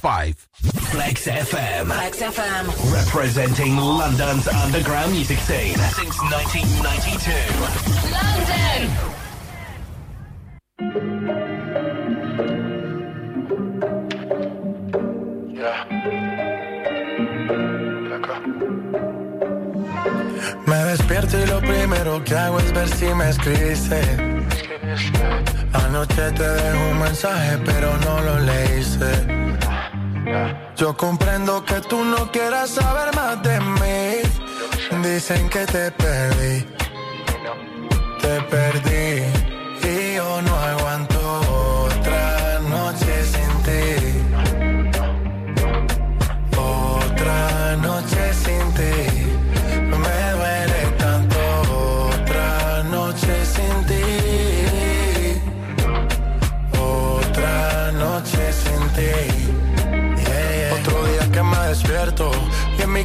665. Flex FM. Flex FM. Representing London's underground music scene since 1992. London. Yeah. Me despierto y lo primero que hago es ver si me escribiste. Anoche te dejo un mensaje, pero no lo leíste. Yo comprendo que tú no quieras saber más de mí. Dicen que te perdí. Te perdí.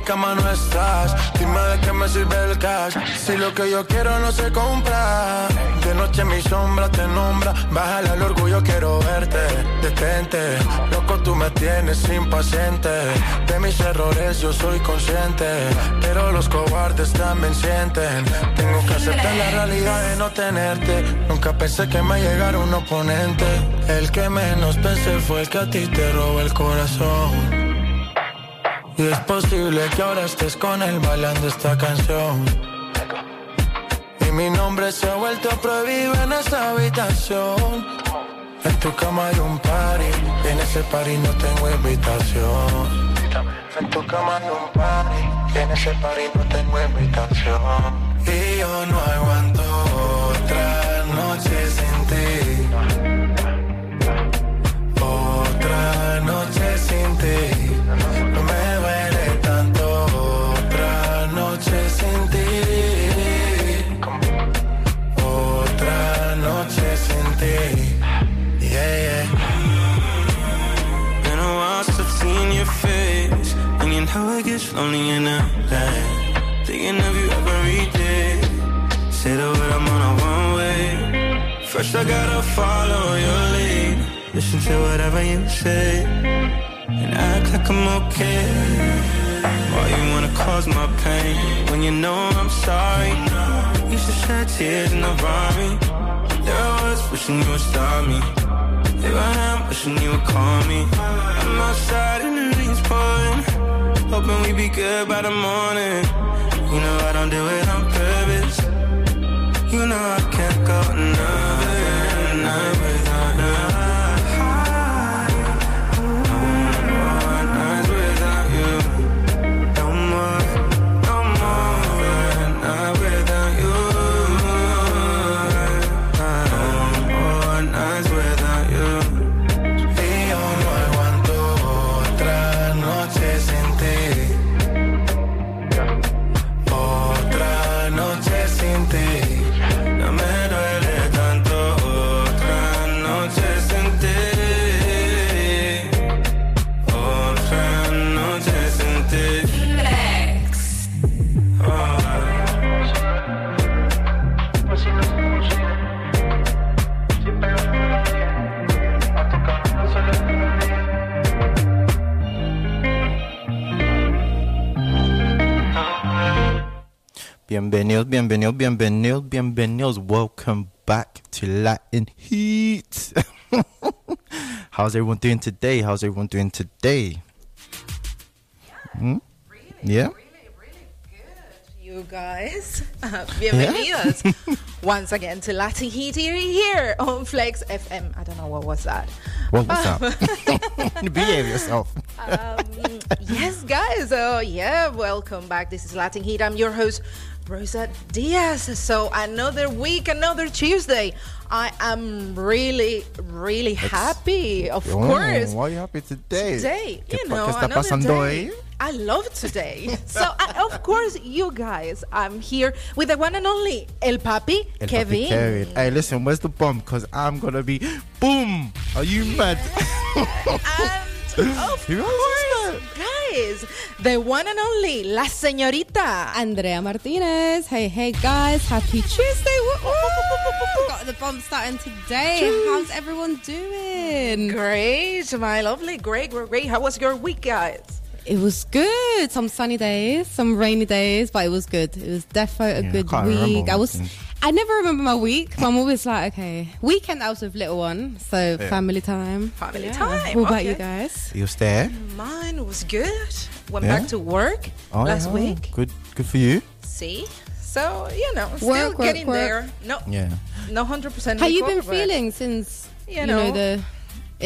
Cama no estás. Dime de qué me sirve el cash si lo que yo quiero no se compra. De noche mi sombra te nombra. Bájale al orgullo, quiero verte. Detente, loco, tú me tienes impaciente. De mis errores yo soy consciente. Pero los cobardes también sienten. Tengo que aceptar la realidad de no tenerte. Nunca pensé que me llegara un oponente. El que menos pensé fue el que a ti te robó el corazón. Y es posible que ahora estés con él bailando esta canción. Y mi nombre se ha vuelto prohibido en esta habitación. En tu cama hay un party, en ese party no tengo invitación. En tu cama hay un party, en ese party no tengo invitación. Y yo no aguanto otra noche sin ti. Otra noche sin ti. You it gets lonely in the. Thinking of you every day. Say the word, I'm on a one way. First, I gotta follow your lead. Listen to whatever you say. And act like I'm okay. Why you wanna cause my pain when you know I'm sorry? You should shed tears in the me. There I was wishing you would stop me. Here I am wishing you would call me. I'm outside and the rain's pouring. Hoping we be good by the morning. You know I don't do it on purpose. You know I can't go another night Bienvenidos, bienvenidos, bienvenidos, bienvenidos. Welcome back to Latin Heat. How's everyone doing today? How's everyone doing today? Hmm? Really, yeah? Really, really good, you guys, uh, bienvenidos once again to Latin Heat here, here on Flex FM. I don't know what was that. What was up? Behave yourself. Um, yes, guys. So yeah, welcome back. This is Latin Heat. I'm your host, Rosa Diaz. So another week, another Tuesday. I am really, really happy. Of Oh, course. Why are you happy today? Today, you know, another day. I love today. so, I, of course, you guys, I'm here with the one and only El Papi, El Kevin. Papi Kevin. Hey, listen, where's the bomb? Because I'm going to be boom. Are you mad? Of You course, guys, the one and only La Señorita. Andrea Martinez. Hey, hey, guys. Happy Tuesday. Woo, woo. Got the bomb starting today. How's everyone doing? Great, my lovely. Great, great, great. How was your week, guys? It was good. Some sunny days, some rainy days, but it was good. It was defo a Yeah, good can't week. I was. I never remember my week. but I'm always like, okay, weekend I was with little one, so family time. Family Yeah. time, What about okay. you guys? You was there? Mine was good. Went Yeah? back to work Oh, last yeah. week. Good, good for you. See? So, you know, still Work, work, getting work. there. No, Yeah. no 100% How you been feeling since You you know, know,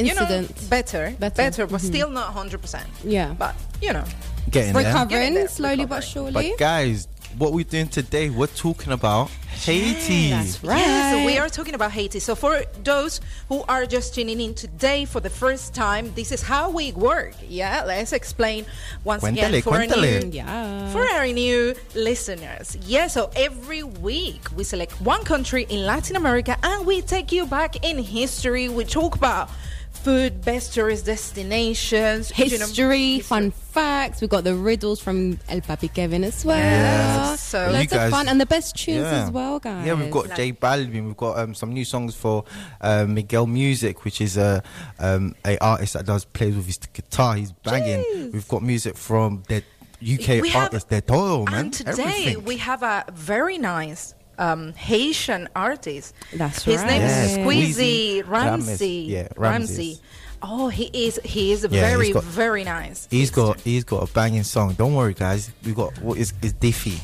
the You know, incident? better, Better. better, but Mhm. still not 100%. yeah, But, you know, Getting there. recovering Getting there, slowly but surely. But guys, what we're doing today, we're talking about Haiti. That's right. Yeah, so we are talking about Haiti. So for those who are just tuning in today for the first time, this is how we work. Yeah, let's explain once again Cuéntale, for our new Yeah. for our new listeners. Yeah, so every week we select one country in Latin America and we take you back in history. We talk about food, best tourist destinations, you know, history, fun facts. We've got the riddles from El Papi Kevin as well. Yes, so- loads You guys- of fun and the best tunes Yeah. as well, guys. Yeah, we've got J Balvin. We've got um, some new songs for uh, Miguel Music, which is a um, a artist that does plays with his guitar. He's banging. Jeez. We've got music from the UK We have- artist, De Toro, man. And today Everything. we have a very nice um, Haitian artist. That's His name is Yes, Squeezy Squeezy Ramsey. Rames. Yeah, Ramses. Oh, he is he is Yeah, very got- very nice. He's got he's got a banging song. Don't worry, guys. We got what is is Diffie?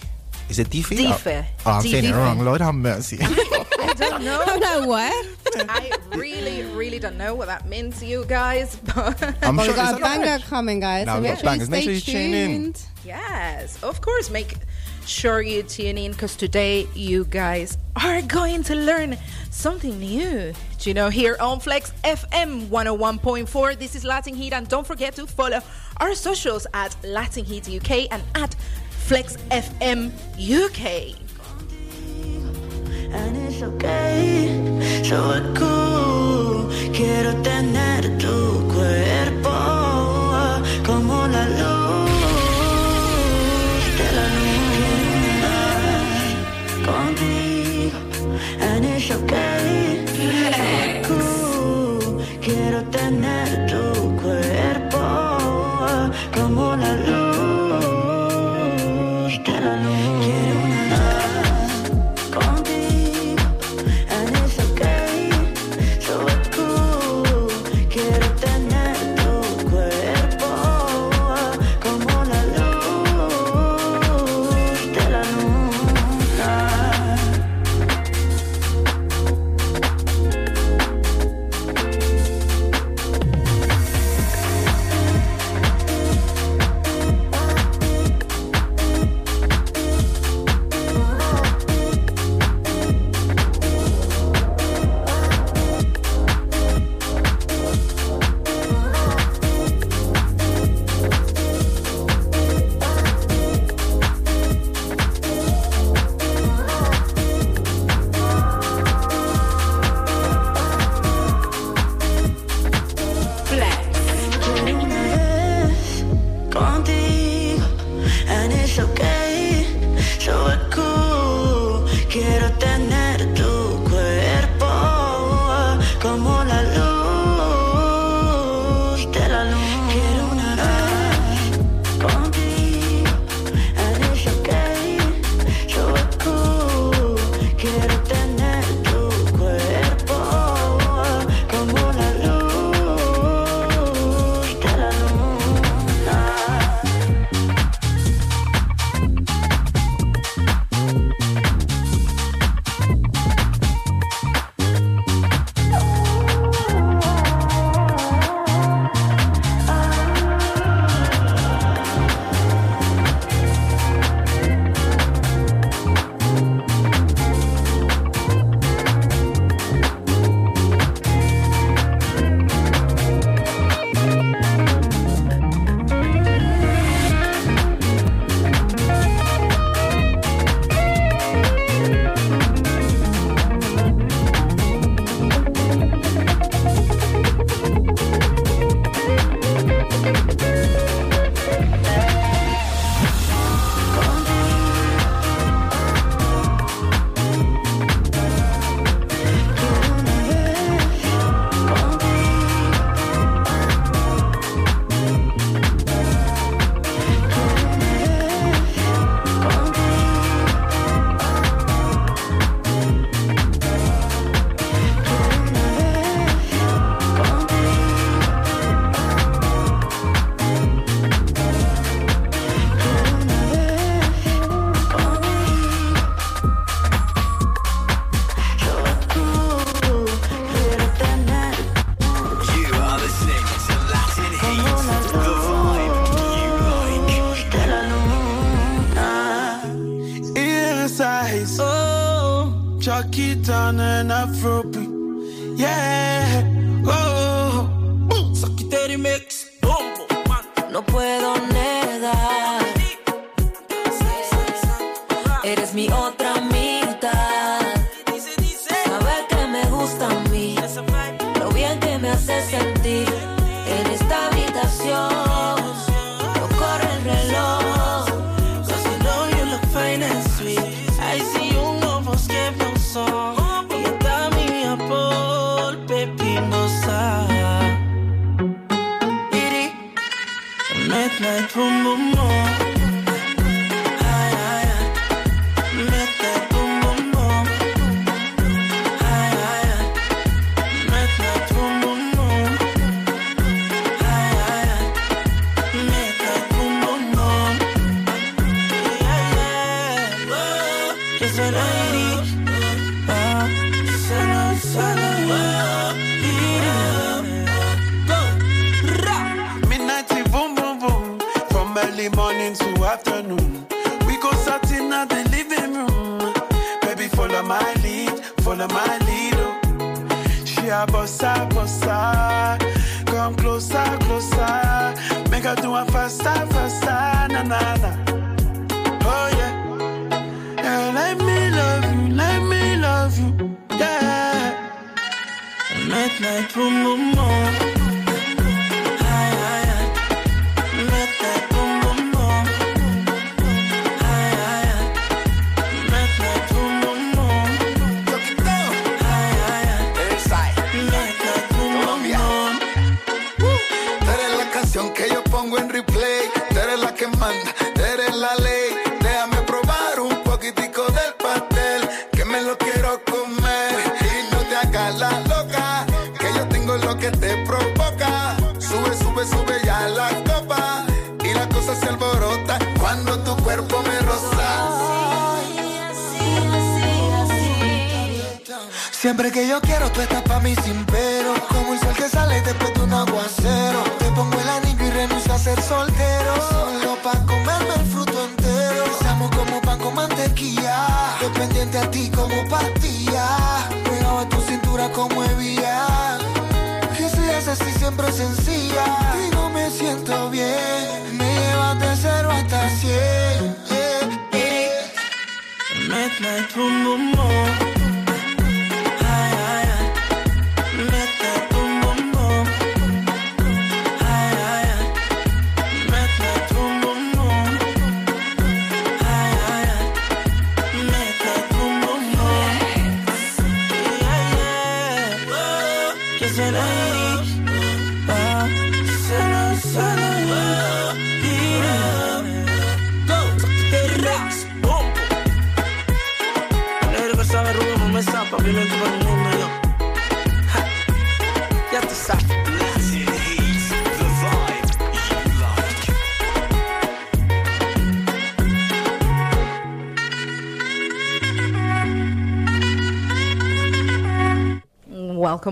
Is it Diffie? Diffie. Oh, I'm saying it wrong. Lord have mercy. I don't know. Oh no, what? I really really don't know what that means, you guys. But I'm Well, sure we've got a banger alright. coming, guys. No, so we've make got sure bangers. you Make sure you tune in. tuned. yes, of course, make sure you tune in because today you guys are going to learn something new. Do you know here on Flex FM 101.4? This is Latin Heat, and don't forget to follow our socials at Latin Heat UK and at Flex FM UK. And it's okay, so it's cool. Quiero tener tu cuerpo ah, como la luz contigo. And it's okay, cool. Quiero tener tu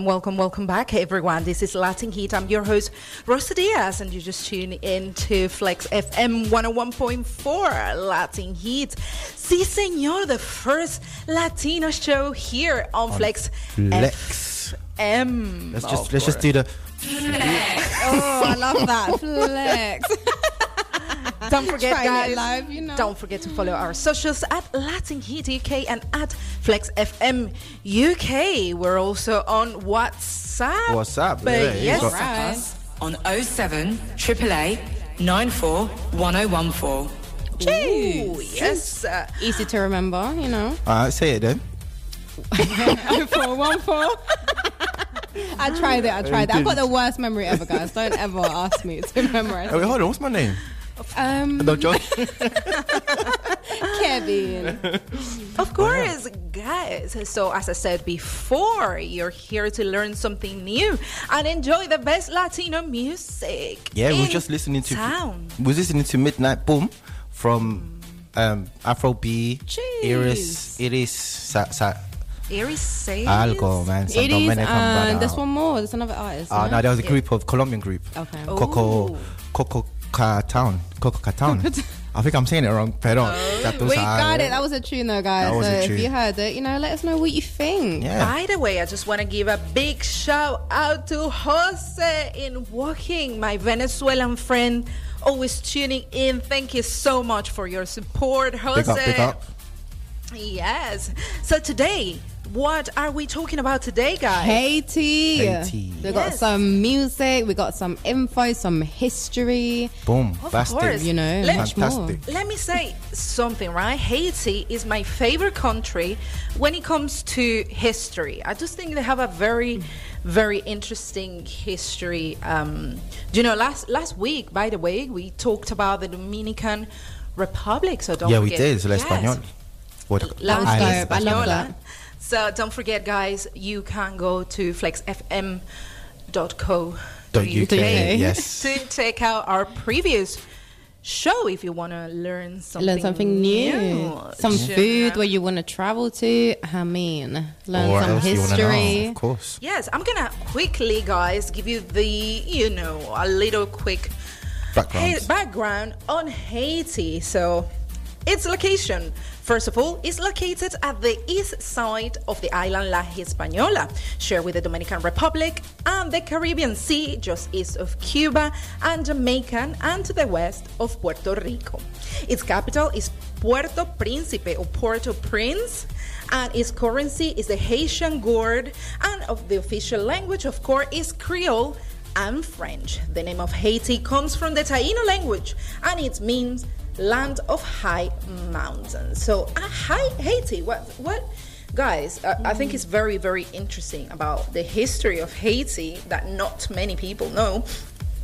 Welcome, welcome, welcome back, everyone. This is Latin Heat. I'm your host, Rosa Diaz, and you just tune in to Flex FM 101.4 Latin Heat. Sí, señor, the first Latino show here on, Flex, Flex. FM. Let's of just let's just do the Flex. Oh, I love that. Flex. Don't forget, guys. live, you know. Don't forget to follow our socials at Latin Heat UK and at Flex FM UK. We're also on WhatsApp. WhatsApp, But yeah, yes, got- Right. On 07 888 94 1014. Ooh, yes. uh, Easy to remember, you know. All right, say it then. four one four. I tried it. I tried it. I've got the worst memory ever, guys. Don't ever ask me to memorize. Oh, wait, hold on. What's my name? Um, No, John. Kevin. Of course, guys. So, as I said before, you're here to learn something new and enjoy the best Latino music. Yeah, we're just listening to town. we're listening to Midnight Boom from um, Afro B, Jeez. Iris, Iris, sa, sa, Iris says. algo, man. Some It is, Dominican brother. and there's one more. There's another artist. Uh, no? no, there was a group of Colombian group. Okay. Coco, Ooh. Coco Town, Coco Town. I think I'm saying it wrong, perdón. Ya We got it. That was a tune, though, guys. That was so a if you heard it, you know, let us know what you think. Yeah. By the way, I just want to give a big shout out to Jose in Woking, my Venezuelan friend, always tuning in. Thank you so much for your support, Jose. Big up, big up. Yes. So today, what are we talking about today, guys? Haiti. Haiti. We got some music, we got some info, some history. Boom. Of Bastard. course. You know, Let- much more. Let me say something, right? Haiti is my favorite country when it comes to history. I just think they have a very, very interesting history. Um, you know, last last week, by the way, we talked about the Dominican Republic. So don't Yeah, we forget. did. La Yes. Español. What- La was Ah, dope. yes, I love Española. that. So don't forget, guys, you can go to flexfm.co. Dot UK, yes. to check out our previous show if you want to learn something learn something new. Some Sure. food where you want to travel to. I mean, learn Or some else know, history. Of course. Yes, I'm gonna quickly, guys, give you the, you know, a little quick Background. Hey, background on Haiti. So, its location, first of all, it's located at the east side of the island La Hispaniola, shared with the Dominican Republic and the Caribbean Sea, just east of Cuba and Jamaica, and to the west of Puerto Rico. Its capital is Puerto Príncipe or Puerto Prince, and its currency is the Haitian gourde, and of the official language, of course, is Creole and French. The name of Haiti comes from the Taino language and it means land of high mountains. So, uh, hi, Haiti, what, what, guys, uh, I think it's very, very interesting about the history of Haiti that not many people know.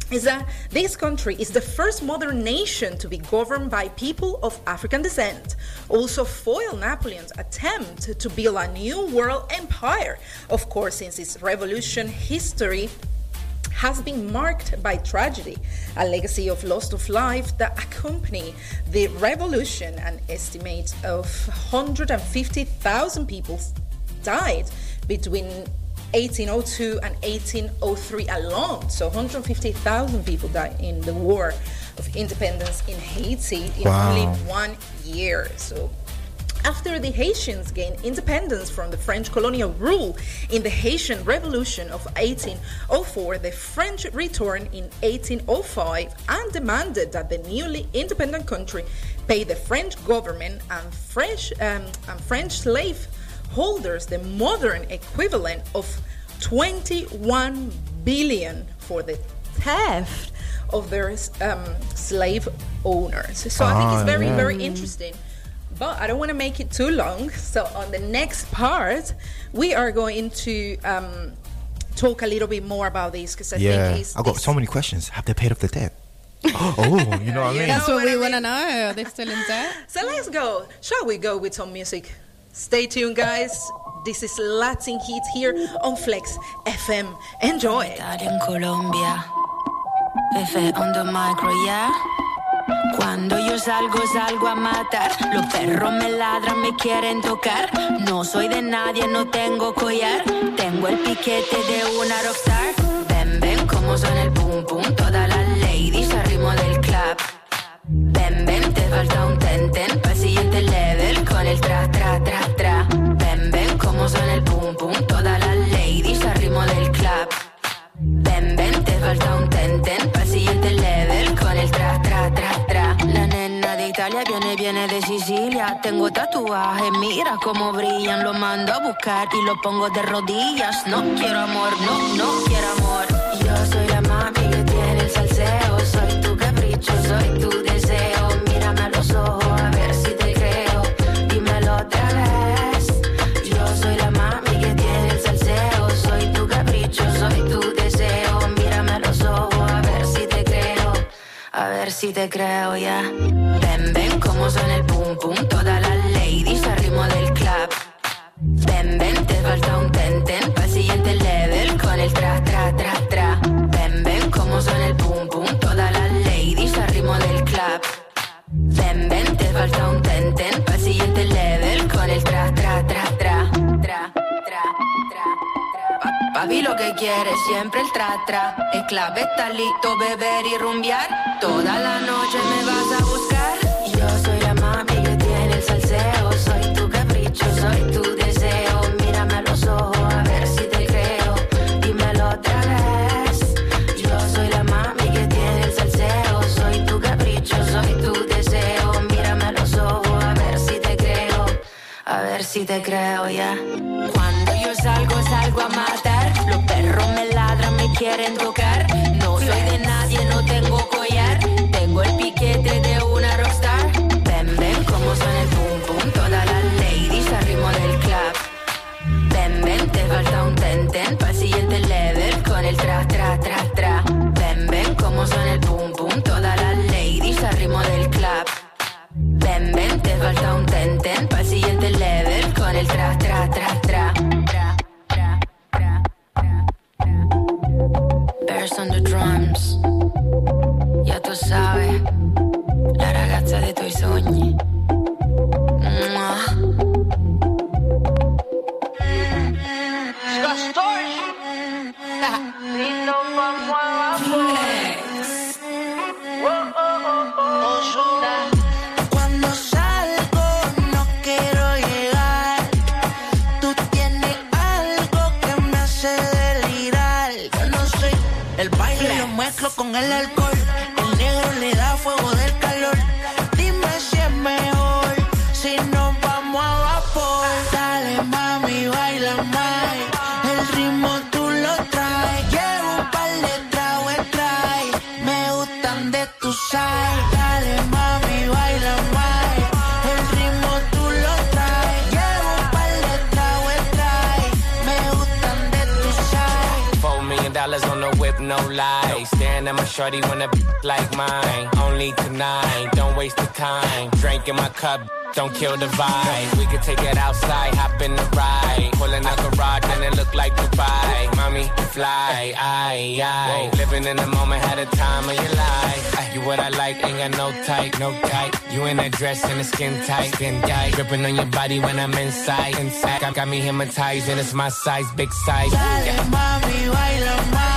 Is that this country is the first modern nation to be governed by people of African descent. Also, foil Napoleon's attempt to build a new world empire. Of course, since its revolution history has been marked by tragedy, a legacy of loss of life that accompany the revolution. An estimate of 150,000 people died between 1802 and 1803 alone. So 150,000 people died in the war of independence in Haiti in Wow. only one year. So after the Haitians gained independence from the French colonial rule in the Haitian Revolution of 1804, the French returned in 1805 and demanded that the newly independent country pay the French government and French um, and French slave holders the modern equivalent of 21 billion for the theft of their um, slave owners. So I think Ah, it's very, yeah. very interesting. But I don't want to make it too long. So on the next part, we are going to um, talk a little bit more about this because I Yeah. think it's, I got it's- so many questions. Have they paid off the debt? oh, you know what I mean? That's what what we I want to mean? know. Are they still in debt? So let's go. Shall we go with some music? Stay tuned, guys. This is Latin Heat here on Flex FM. Enjoy. Estar en Colombia. F on the micro, yeah. Cuando yo salgo, salgo a matar. Los perros me ladran, me quieren tocar. No soy de nadie, no tengo collar. Tengo el piquete de una rockstar. Ven, ven, como suena el pum pum. Todas las ladies al ritmo del clap. Ven, ven, te falta un ten ten Pa'l siguiente level con el tra, tra, tra, tra Ven, ven, como suena el pum pum Todas las ladies al ritmo del clap Ven, ven, te falta un ten Tengo tatuajes, mira cómo brillan. Lo mando a buscar y lo pongo de rodillas. No quiero amor, no, no quiero amor. Yo soy la mami que tiene el salseo. Soy tu capricho, soy tu deseo. Mírame a los ojos a ver si te creo. Dímelo otra vez. Yo soy la mami que tiene el salseo. Soy tu capricho, soy tu deseo. Mírame a los ojos a ver si te creo. A ver si te creo ya. Ven, suena el pum pum Todas las ladies al ritmo del clap Ven, ven, te falta un ten ten Pa'l siguiente level con el tra, tra, tra, tra. Ven, ven, como suena el pum pum Todas las ladies al ritmo del clap Ven, ven, te falta un ten ten Pa'l siguiente level con el tra, tra, tra, tra Tra, tra, tra, tra. Pa- Papi lo que quiere siempre el tra, tra. Es clave, está listo, beber y rumbear. Toda la noche me vas a buscar kill the vibe. We could take it outside, hop in the ride. Pulling out garage and it look like Dubai. Mommy, fly, I, I. Living in the moment, had a time of your life. You what I like, ain't got no tight, no tight. You in that dress and the skin tight, skin tight. Gripping on your body when I'm inside, inside. Got, got me hypnotized and it's my size, big size. Dale, yeah. baila, mami.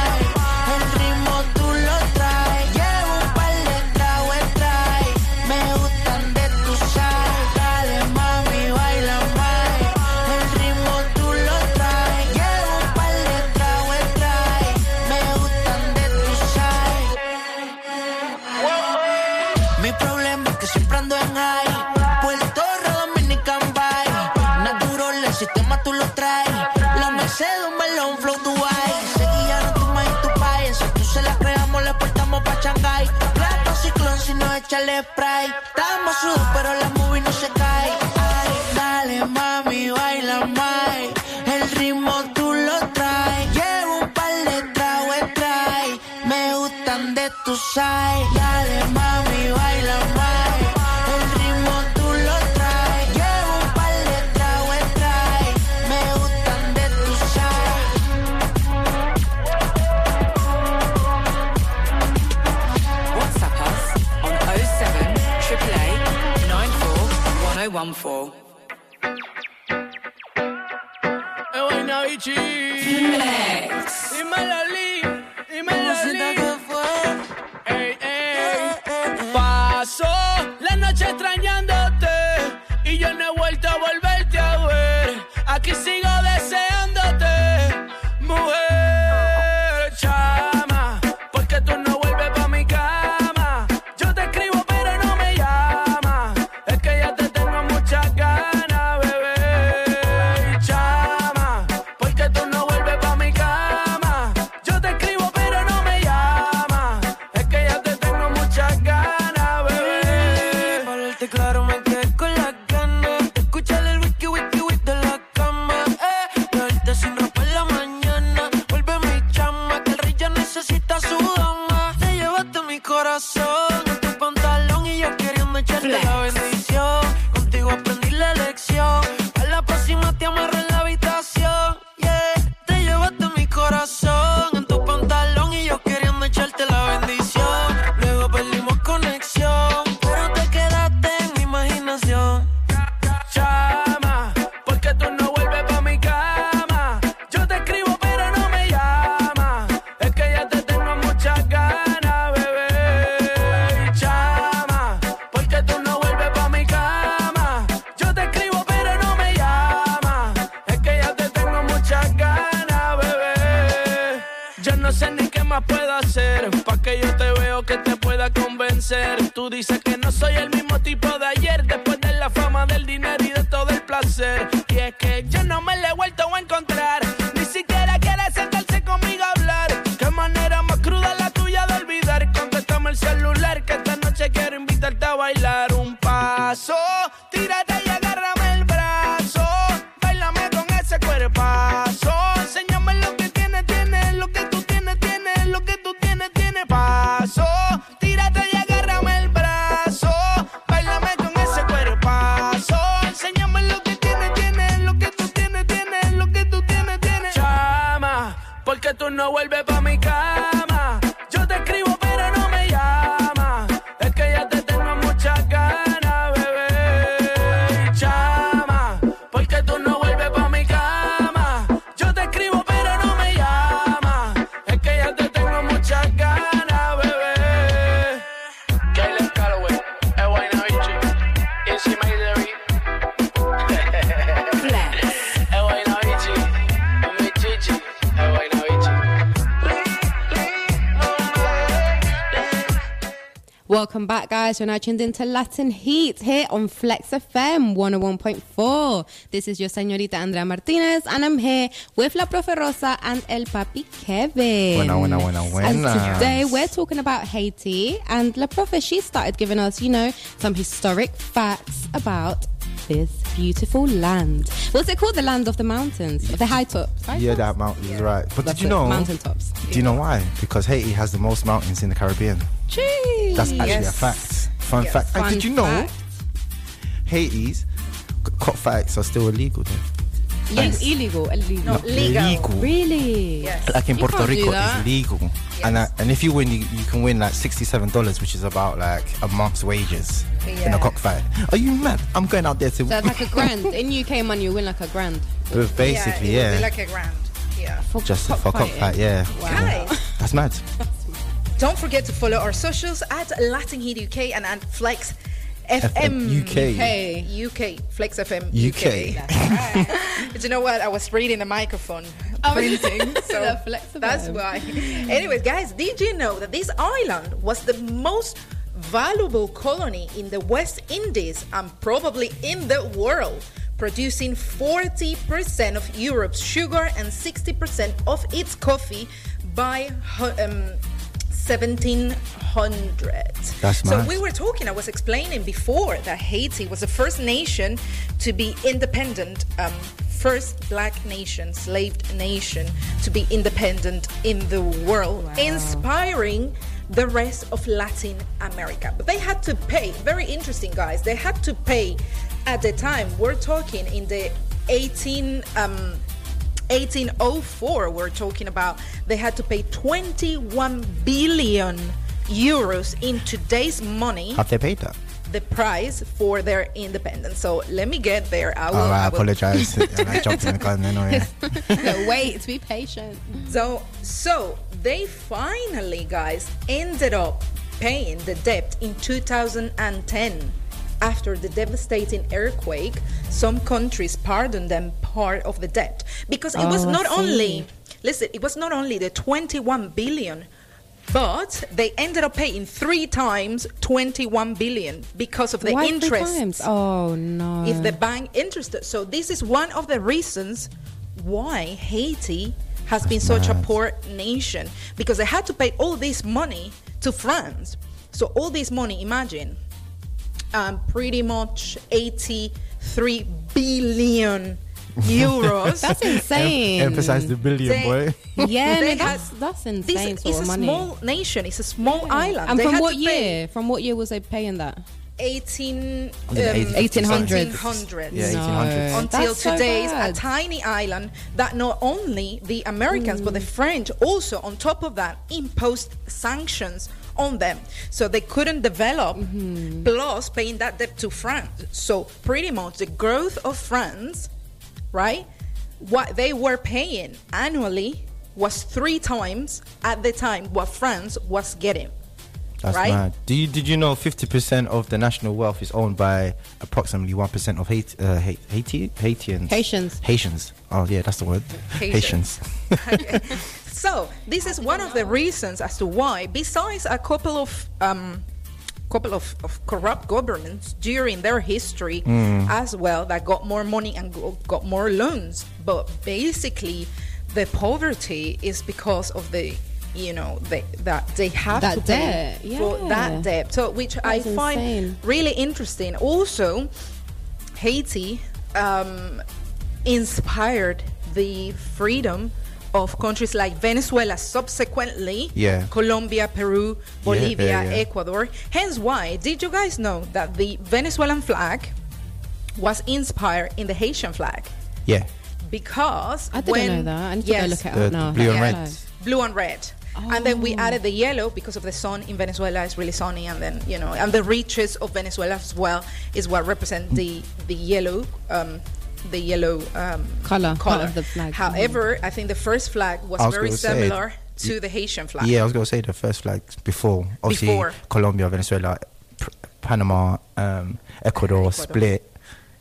échale spray. Porque tú no vuelves pa' mi cama. Welcome back, guys. You're now tuned into Latin Heat here on Flex FM 101.4. This is your señorita Andrea Martinez, and I'm here with La Profe Rosa and El Papi Kevin. Buena, buena, buena, And today we're talking about Haiti, and La Profe, she started giving us, you know, some historic facts about this beautiful land. What's it called? The land of the mountains, of the high tops, right? Yeah, that mountain is right. But That's did you know? mountain tops. Do you know why? Because Haiti has the most mountains in the Caribbean. Jeez. That's actually a fact. Fun Yes. fact. And did you know fact. Haiti's c- cockfights are still illegal there? Yes, illegal, illegal. No, legal. Legal. Really? Yes. Like in You Puerto Rico, it's legal. And uh, and if you win, you, you can win like sixty-seven dollars, which is about like a month's wages in a cockfight. Are you mad? I'm going out there to. So it's like a grand. In UK money, you win like a grand. But basically, yeah. yeah, like a grand. Yeah. For just for cockfighting. cockfight, yeah. Guys, That's mad. don't forget to follow our socials at Latin Heat UK and at Flex FM UK. Hey. UK Flex FM UK. But you know what? I was reading the microphone Oh, printing, so the Flex that's FM. why. Anyways, guys, did you know that this island was the most valuable colony in the West Indies and probably in the world, producing 40% of Europe's sugar and 60% of its coffee by um, 1700. That's so mad. we were talking, I was explaining before that Haiti was the first nation to be independent, um, first black nation, slaved nation to be independent in the world, inspiring the rest of Latin America. But they had to pay, very interesting, guys, they had to pay at the time, we're talking in the 18. Um, 1804 we're talking about they had to pay 21 billion euros in today's money Have they paid that? the price for their independence so let me get there i oh, will, Oh, I I apologize. I jumped in the gun then. Oh, yeah. Wait, be patient. so so they finally guys ended up paying the debt in 2010 after the devastating earthquake some countries pardoned them part of the debt because it was Oh, I not only listen it was not only the 21 billion but they ended up paying three times 21 billion because of the Why three interest times? Oh no. if the bank interested. So this is one of the reasons why Haiti has been such a poor nation because they had to pay all this money to France. So all this money, imagine, um, pretty much 83 billion euros. that's insane. Emphasize the billion, They- boy. Yeah, They no, that's had- that's insane is sort a money. small nation. It's a small island. and They from what to pay year? From what year was they paying that? 18, um, 1800s? 1800s. Yeah, No. until That's so today is a tiny island that not only the Americans but the French also on top of that imposed sanctions on them so they couldn't develop plus paying that debt to France so pretty much the growth of France right what they were paying annually was three times at the time what France was getting That's right? mad. Do you did you know fifty percent of the national wealth is owned by approximately one percent of Haiti, uh, Haiti Haitians? Haitians. Haitians. Oh yeah, that's the word. Haitians. Haitians. So this is one of the reasons as to why, besides a couple of um, couple of, of corrupt governments during their history Mm. as well that got more money and got more loans. But basically, the poverty is because of the you know they, that they have That to pay debt, for yeah. that debt. So which I find insane. really interesting. Also, Haiti um, inspired the freedom of countries like Venezuela, subsequently Yeah. Colombia, Peru, Bolivia, yeah, yeah. Ecuador. Hence, why did you guys know that the Venezuelan flag was inspired in the Haitian flag? Yeah. Because I didn't when, know that. I need to go look it The up now. blue and red. blue and red. And then we Oh. added the yellow because of the sun in Venezuela is really sunny, and then you know, and the riches of Venezuela as well is what represent the the yellow, um, the yellow um, Color, color of the flag. However, I think the first flag was, was very gonna say, similar to the Haitian flag. Yeah, I was going to say the first flag before. Obviously, Before. Colombia, Venezuela, P- Panama, um, Ecuador, split.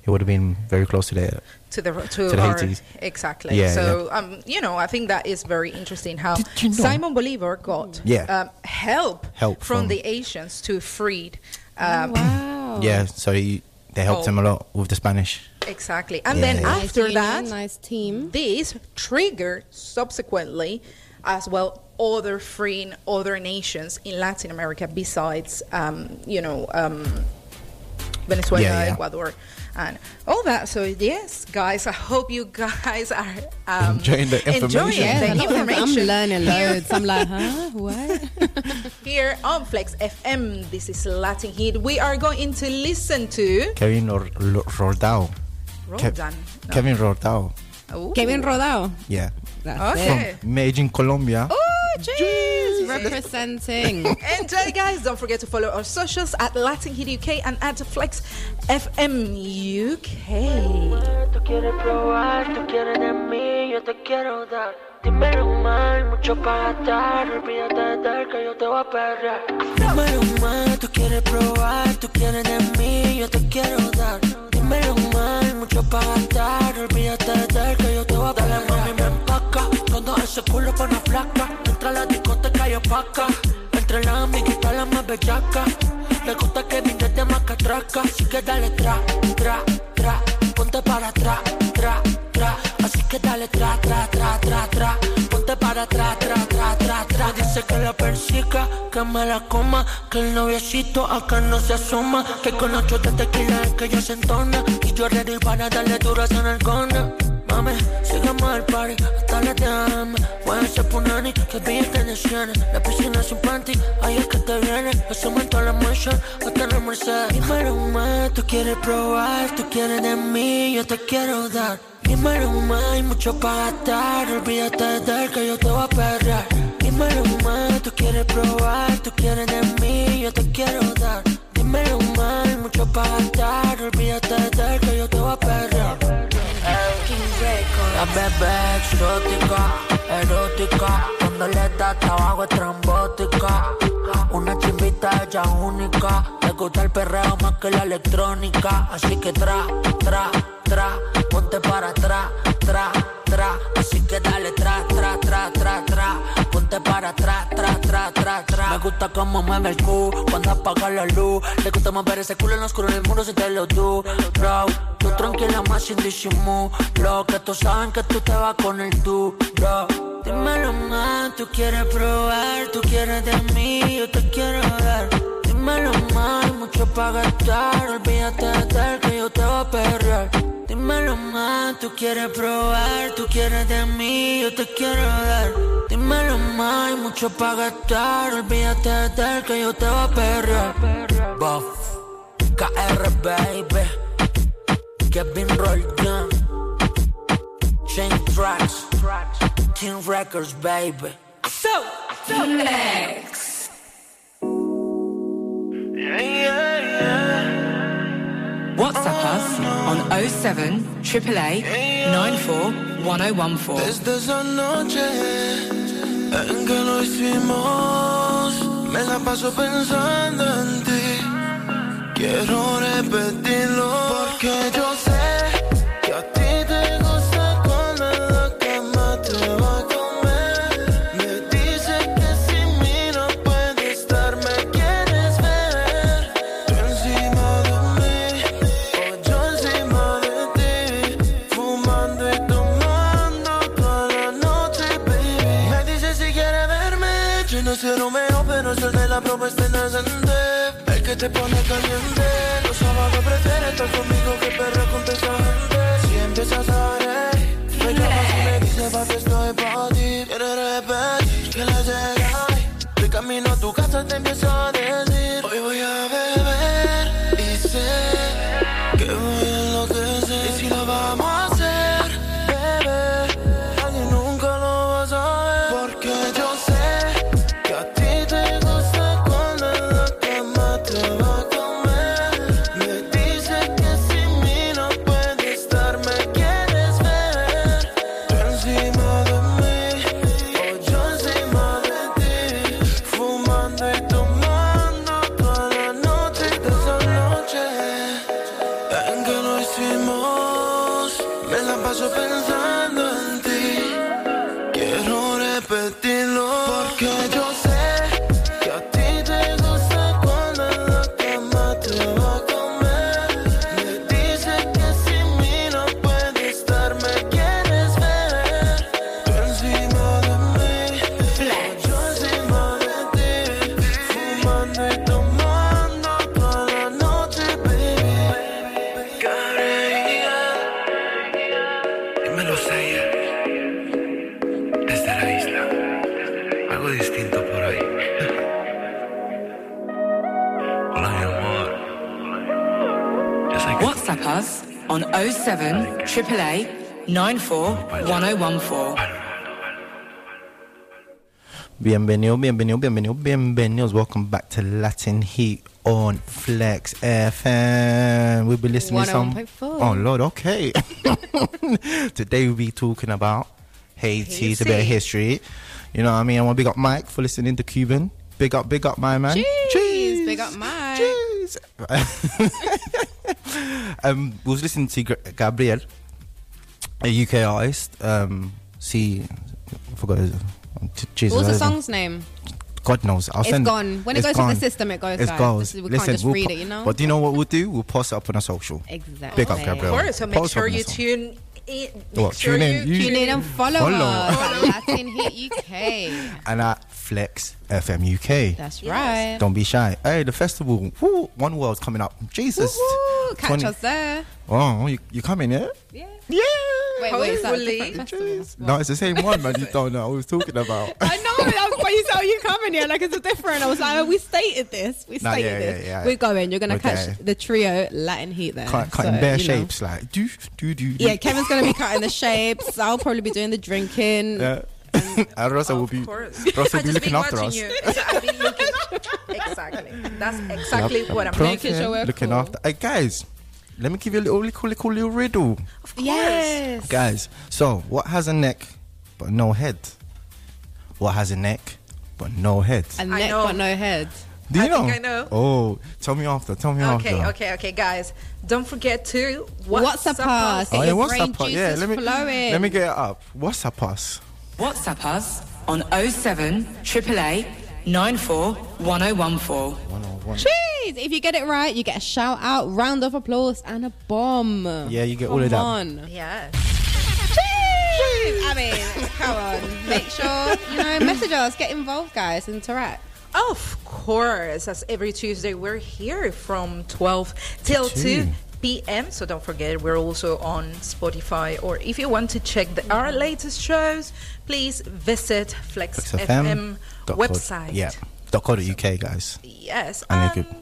It would have been very close to the. to the to, To the our exactly. Yeah, so um, you know, I think that is very interesting how you know- Simon Bolivar got Yeah. um, help, Help from, from- the Haitians to freed. Um, Wow. Yeah, so he, they helped Oh. him a lot with the Spanish. Exactly. And Yeah, then yeah. after Nice that, union, nice team. this triggered subsequently as well other freeing other nations in Latin America besides, um, you know, um, Venezuela, Yeah, yeah. Ecuador, and all that. So yes, guys, I hope you guys are um, Enjoying the enjoying information. Yeah, the a lot of- I'm learning loads. I'm like, huh? What? here on Flex FM. This is Latin Heat. We are going to listen to Kevin Ro- Ro- Rodao. Ke- No. Kevin Rodao. Ooh. Kevin Rodao. Yeah. That's Okay. From Medellin, Colombia. Oh, jeez. Representing. Enjoy, uh, guys. Don't forget to follow our socials at Latin Hit UK and at Flex FM UK. Tú quieres probar, tú quieres de mí, yo te quiero dar. Dímelo más, mucho para gastar. Olvídate de dar que yo te voy a perrear. Dímelo más, tú quieres probar, tú quieres de mí, yo te quiero dar. Dímelo más, mucho para gastar. Olvídate de dar que yo te voy a perrear. Ese culo con la flaca. Entra la discoteca y opaca. Entre las amiguitas la más bellaca. Le gusta que vine de macatraca. Así que dale tra, tra, tra. Ponte para atrás, tra, tra. Así que dale tra, tra, tra, tra, tra. Ponte para atrás, tra, tra, tra, tra. Dice que la persiga, que me la coma. Que el noviecito acá no se asoma. Que con ocho de tequila es que yo se entona. Y yo ready para darle duro a esa. Mami, sigamos al party hasta las 10 am. Voy a ser punani, que bien te cienes. La piscina sin panty, ahí es que te viene. Hacemos toda la motion, hasta el Mercedes. Dímelo más, tú quieres probar, tú quieres de mí, yo te quiero dar. Dímelo más, hay mucho para gastar. Olvídate de dar que yo te voy a perrear. Dímelo más, tú quieres probar, tú quieres de mí, La bebé exótica, erótica, cuando le da trabajo es trambótica. Una chimbita ella única, le gusta el perreo más que la electrónica. Así que tra, tra, tra, ponte para atrás, tra, tra. Así que dale tra, tra, tra, tra, tra. Ponte para atrás, tra, tra, tra, tra. Me gusta cómo mueve el cu cuando apaga la luz. Le gusta mover ese culo en lo oscuro en el muro si te lo do. Bro, tú tranquila más sin disimulo. Que tú saben que tú te vas con el bro. Dímelo más, tú quieres probar, tú quieres de mí, yo te quiero dar. Dímelo más, mucho para gastar. Olvídate de dar que yo te voy a perrear. Dímelo más, tú quieres probar, tú quieres de mí, yo te quiero dar. Dímelo más, mucho para gastar. Olvídate de dar que yo te voy a perrear. Buff, KR baby, Kevin Roldan, Chain Tracks, King Records baby. So, Flex. WhatsApp us oh, on 07 AAA 94 1014. Desde esa noche en que lo hicimos, me la paso pensando en ti. Quiero repetirlo porque yo sé te pone caliente. Los sábados prefieres estar conmigo que perro con gente. Si empiezas a ver, me llamas y me dices, papi, estoy pa' ti. Quieres repetir que le llega. De camino a tu casa te empiezo a AAA 94 1014. Bienvenidos, bienvenidos, bienvenidos, bienvenidos. Welcome back to Latin Heat on Flex FM. We'll be listening to some. Oh Lord, okay. Today we'll be talking about Haiti, a bit of history. You know what I mean? I want to big up Mike for listening to Cuban. Big up, big up, my man. Cheese. Big up Mike. Cheese. um, we was listening to Gabriel, a UK artist. Um, see, I forgot his. Jesus, What was the I song's name? God knows. I'll It's send gone. When it it's goes to the system, it goes, It guys. goes. This is- we can't just we'll read po- it, you know? But do you know what we'll do? We'll post it up on our social. Exactly. Big up, Gabriel. Of course, so make Post sure you our social. tune in. What, sure tune in, you- Tune in and follow, Follow. us Latin Hit UK. And at Flex FM UK. That's right. Don't be shy. Hey, the festival, woo, One World's coming up. Jesus. Woo-hoo, Catch 20 us there. Oh, you, you coming, yeah? Yeah. Yeah. Wait, wait, is that a Hopefully. different festival? No, it's the same one, man. You don't know what I was talking about. I know, that's why you saw you coming here. Like it's a different. I was like, oh, we stated this. We Nah, stated yeah, this. yeah, yeah. We're going. You're gonna Okay. catch the trio Latin Heat there. Cut, cutting So, bare you know. shapes, like do do do. do. Yeah, Kevin's gonna be cutting the shapes. I'll probably be doing the drinking. Yeah. and Rosa will be Of course. Rosa will I be just looking been after watching us. you. So I've been looking. exactly. That's exactly Yep, what I'm pro- Making sure we're looking cool. after. Hey guys, let me give you a little, little, little, little riddle. Of course. Yes. Guys, so what has a neck but no head? What has a neck but no head? A neck know. but no head. Do you I know? think I know. Oh, tell me after. Tell me Okay, after. okay, okay, okay, guys. Don't forget to WhatsApp us. Oh, yeah, your what's brain that part? Yeah, let me flowing. let me get it up. What's that pass? WhatsApp us on 07 AAA 94 1014. Cheese! If you get it right, you get a shout out, round of applause, and a bomb. Yeah, you get Come all of that. on. Yeah. Cheese! I mean, come on. Make sure, you know, message us, get involved, guys, interact. Of course, as every Tuesday, we're here from 12 till Two. 2 p.m. So don't forget, we're also on Spotify. Or if you want to check the, our latest shows, please visit Flex, Flex FM, FM dot co- website. Yeah. Dot co dot UK, guys. Yes. And And, you could-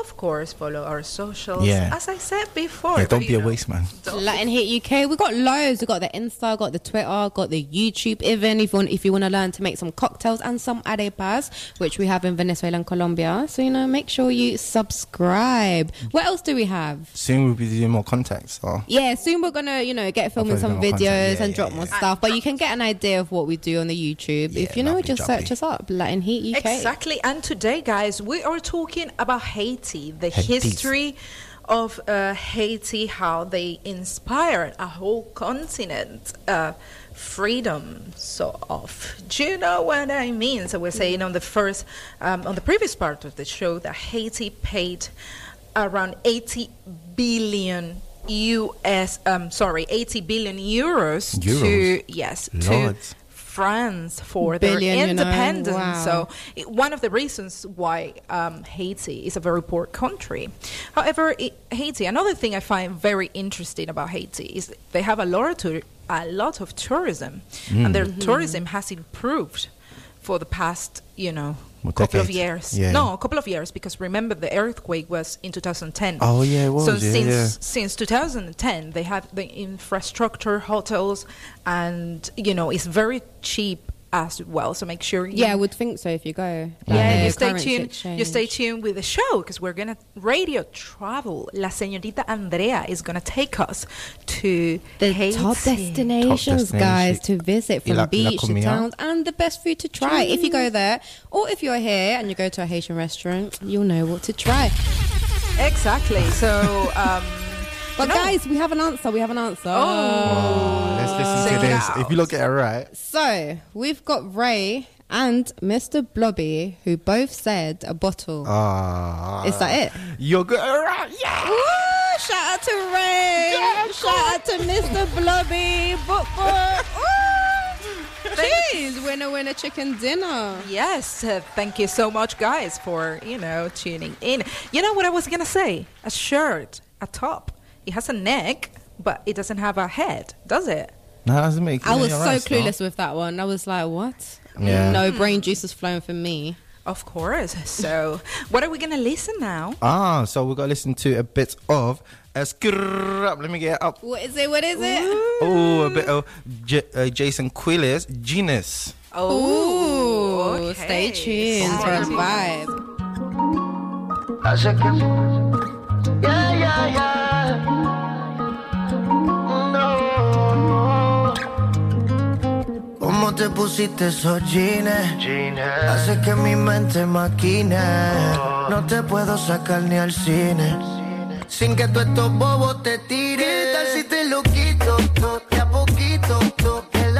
of course, follow our socials. Yeah. As I said before. Yeah, don't you be a waste man. don't- Latin Hit UK. We got loads. We got the Insta, got the Twitter, got the YouTube. Even if you want, if you want to learn to make some cocktails and some arepas, which we have in Venezuela and Colombia. So you know, make sure you subscribe. What else do we have? Soon we'll be doing more contacts. So Yeah, soon we're gonna, you know, get filming some videos. Yeah, and yeah, drop yeah. more stuff. But you can get an idea of what we do on the YouTube if you know, just lovely. search us up, Latin Heat UK. Exactly. And today, guys, we are talking about Haiti, the Haiti. history of uh, Haiti, how they inspired a whole continent. Uh, freedom so of do you know what i mean so we're saying on the first um, on the previous part of the show that haiti paid around 80 billion us um sorry 80 billion euros, to yes Lord. to France for Billion, their you know, independence. wow. So it, one of the reasons why um, Haiti is a very poor country. However, it, Haiti. Another thing I find very interesting about Haiti is they have a lot of tour, a lot of tourism, and their Mm. tourism has improved for the past, you know. What, couple of years. Yeah. No, a couple of years because remember the earthquake was in 2010. Oh, yeah, it So was, yeah, since yeah. since 2010 they have the infrastructure, hotels, and you know it's very cheap as well. So make sure you Yeah, I would think so if you go. yeah, Like, you stay tuned. exchange. You stay tuned with the show because we're gonna radio travel. La señorita Andrea is gonna take us to the Haiti. top destinations, Top guys, to visit from la- beach la to comida. towns and the best food to try. If you go there, or if you're here and you go to a Haitian restaurant, you'll know what to try. Exactly. So, um, But you know- guys, we have an answer. We have an answer. Oh. Let's listen Check to this. If you look at it right, So we've got Ray and Mr. Blobby, who both said a bottle. ah, Is that it? You're good. All right, yeah. Woo! Shout out to Ray. Shout out to Mr. Blobby. Book book. Jeez, winner winner chicken dinner. Yes, uh, thank you so much, guys, for you know tuning in. You know what I was gonna say? A shirt, a top. It has a neck, but it doesn't have a head, does it? No, that doesn't make. I was so right, still. clueless with that one. I was like, what? Yeah. No brain juices flowing for me. Of course. So, what are we gonna listen now? Ah, so we're going to listen to a bit of. Uh. Let me get it up. What is it? What is it? Oh, a bit of J- uh, Justin Quiles, Jeans. Oh, Ooh, okay. stay tuned for a vibe. Yeah, yeah, yeah. No. ¿Cómo te pusiste esos jeans? Hace que mi mente maquine. No te puedo sacar ni al cine. Sin que tú estos bobos te tiren. ¿Qué tal si te lo quito? to- De a poquito. to- Que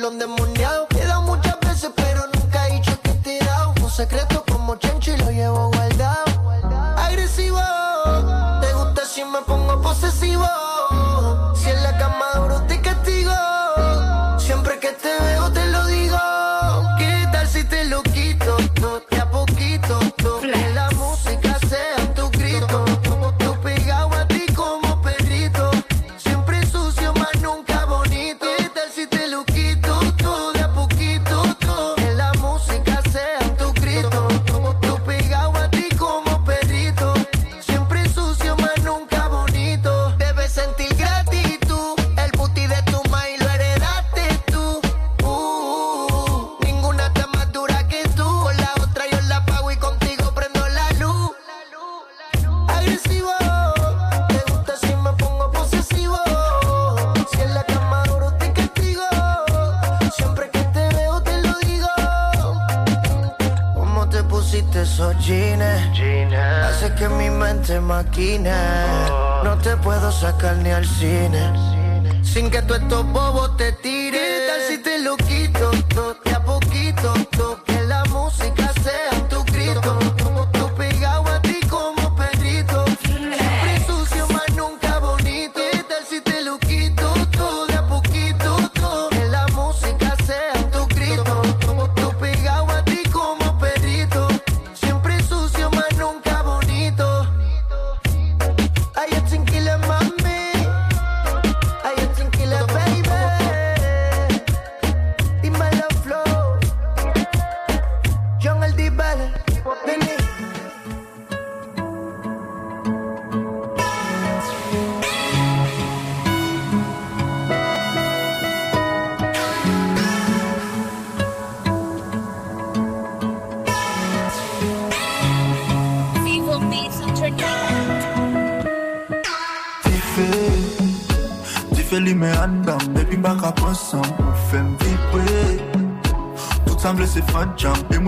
tiene un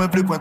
moi pleut point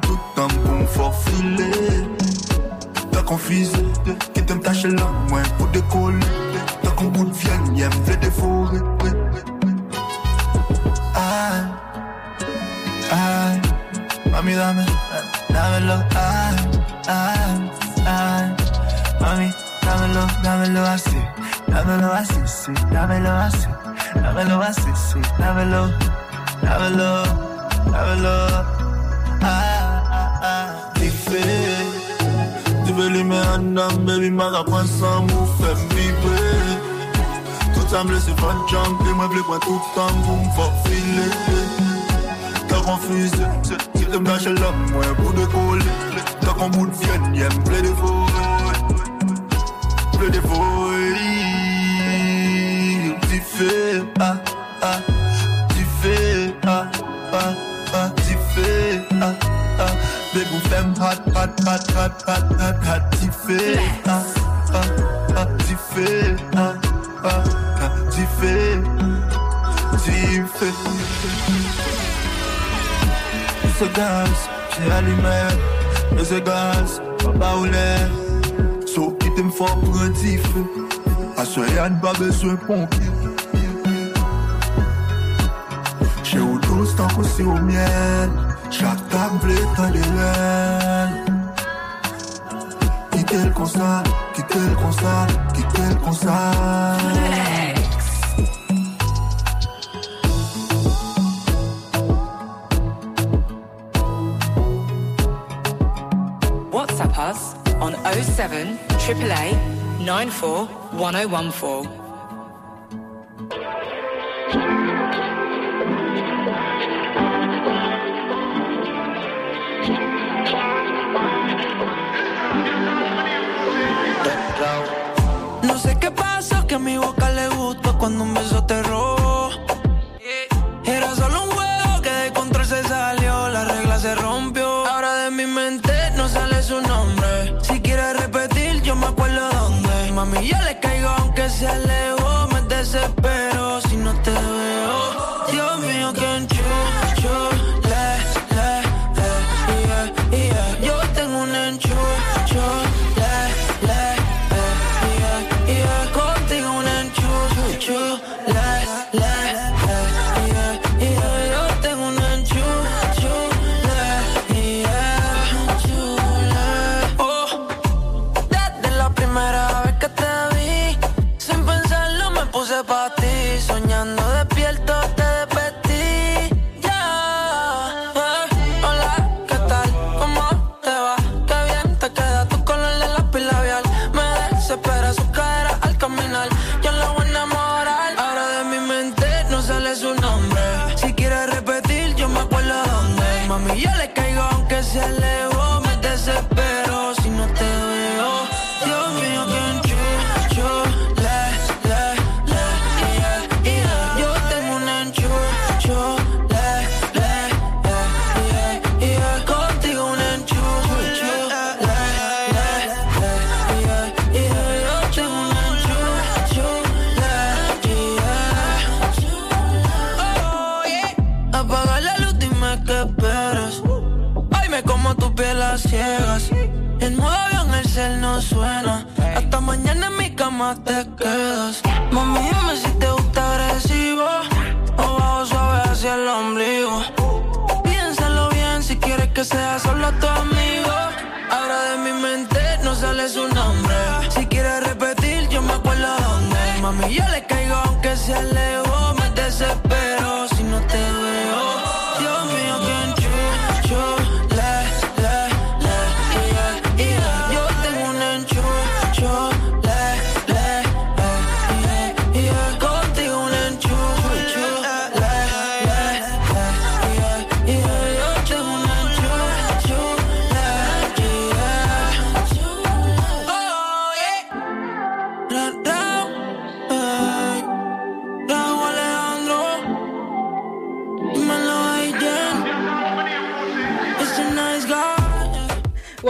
cama te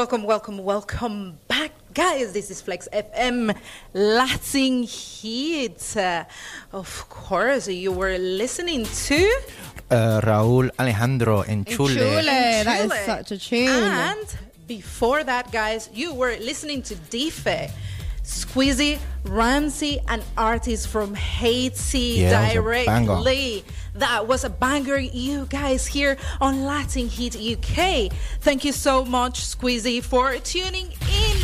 Welcome, welcome, welcome back, Guys, this is Flex FM Latin Heat. Uh, of course, you were listening to Uh, Rauw Alejandro in Chule. Chule. That is Chile. such a tune. And before that, guys, you were listening to Dife. Squeezy, Ramsey, and artists from Haiti Yeah, that was directly. That was a banger, you guys, here on Latin Heat UK. Thank you so much, Squeezy, for tuning in.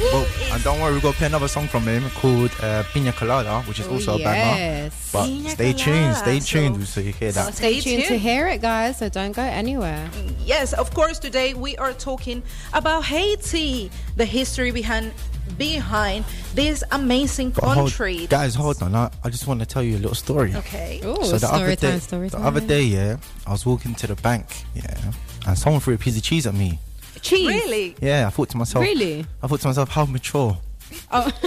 Well, and don't worry, we're going to play another song from him called uh, Pina Colada, which is Oh, also a banger. But Pina stay tuned, stay Colada, tuned so you hear that. Stay Stay tuned to hear it, guys. So don't go anywhere. Yes, of course, today we are talking about Haiti, the history behind behind this amazing But hold- country. guys, hold on. I, I just want to tell you a little story. Okay. Ooh, so the story other day, time, story the other day, yeah, I was walking to the bank, yeah, and someone threw a piece of cheese at me. Cheese. Really? Yeah, I thought to myself, Really? I thought to myself, how mature. Oh,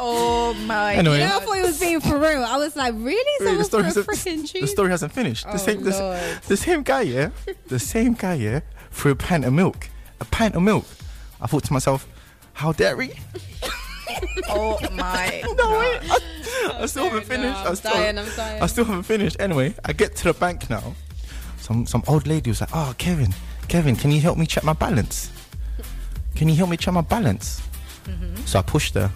Oh my Anyway. you know, I thought he was being for real. I was like, really? Wait, Someone the story a hasn't, the story hasn't finished. The Oh, same, the, the same guy, yeah, the same guy, yeah, threw a pint of milk, a pint of milk. I thought to myself, how dare he? Oh my No wait, I, I still haven't finished. I'm I still, dying, I'm dying. I still haven't finished. Anyway, I get to the bank now. Some some old lady was like, "Oh, Kevin, Kevin, can you help me check my balance? Can you help me check my balance?" Mm-hmm. So I pushed her.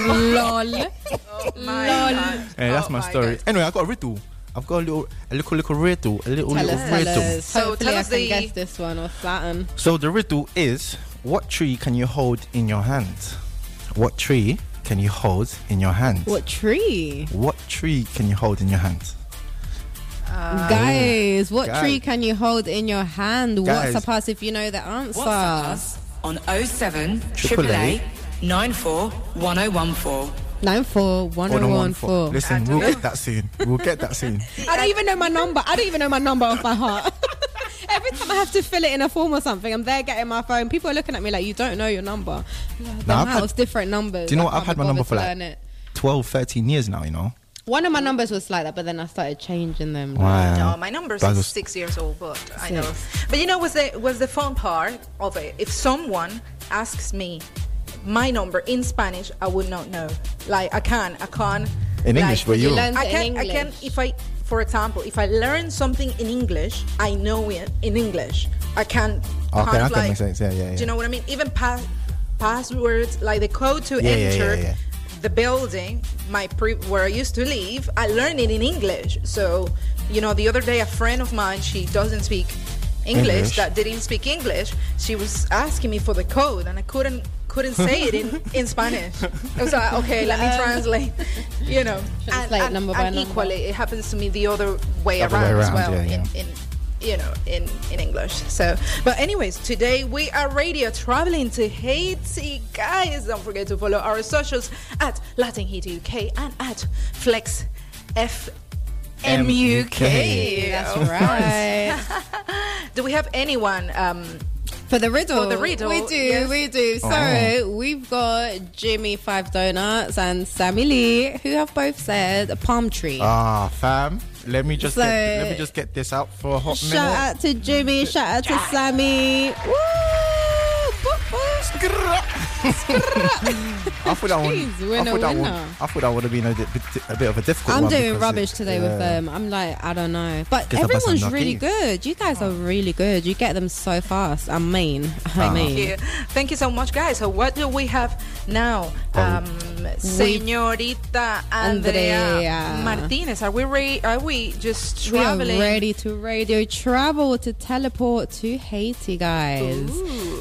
Lol. my Lol. God. Hey, that's Oh my my story. God. Anyway, I got a riddle. I've got a little, a little, little riddle, a little, Tell little us, tell us. So Hopefully tell I us can the- guess this one or Saturn. So the riddle is: What tree can you hold in your hand? What tree can you hold in your hand? What tree? What tree can you hold in your hand? Uh, Guys, what Guys. tree can you hold in your hand? Guys. WhatsApp us if you know the answer. WhatsApp us on 07 Triple A. 888 94 1014. 941014. Listen, we'll get that soon. We'll get that soon. I don't even know my number. I don't even know my number off by heart. Every time I have to fill it in a form or something, I'm there getting my phone. People are looking at me like, you don't know your number. The Nah, I've house, had- different numbers. Do you know I what? I've had my number for like learn it. 12, 13 years now, you know? One of my numbers was like that, but then I started changing them. Wow. No, my number's That is was- six years old, but I know. But you know what's the was the fun part of it? If someone asks me my number in Spanish, I would not know. Like I can, I can't. In like, English, but you- You I can, in I can. English. If I, for example, if I learn something in English, I know it in English. I can. Okay, kind of can like, make sense. Yeah, yeah, yeah. Do you know what I mean? Even pass passwords, like the code to Yeah, enter yeah. the building, my pre where I used to live, I learned it in English. So, you know, the other day a friend of mine, she doesn't speak English, English. that didn't speak English. She was asking me for the code, and I couldn't couldn't say it in, in Spanish. I was like, okay, let me translate. You know, and, Translate and- number by and number. equally, it happens to me the other way Other around, way as well. yeah, in, yeah. in you know, in in English. So, but anyways, today we are radio traveling to Haiti, guys. Don't forget to follow our socials at Latin Heat UK and at Flex F. MUK. That's right. Do we have anyone? Um, For the riddle. For the riddle, We do, yes. we do. So Oh. we've got Jimmy Five Donuts and Sammy Lee, who have both said a palm tree. Ah, fam. Let me just So- get, let me just get this out for a hot shout minute. Shout out to Jimmy, shout out to Sammy. Woo! Boop, boop. I thought that one. Jeez, I thought that one. I thought that would have been a, bit- a bit of a difficult I'm one. doing because rubbish it- today with yeah. them. I'm like, I don't know. But Guess I must have everyone's knocked really you. good. You guys are really good. You get them so fast. I mean, I Ah. mean. yeah. Thank you so much, guys. So, what do we have now? Oh. Um, Señorita Andrea, Andrea. Martinez. Are we re- Are we just We are traveling? ready to radio travel to teleport to Haiti, guys.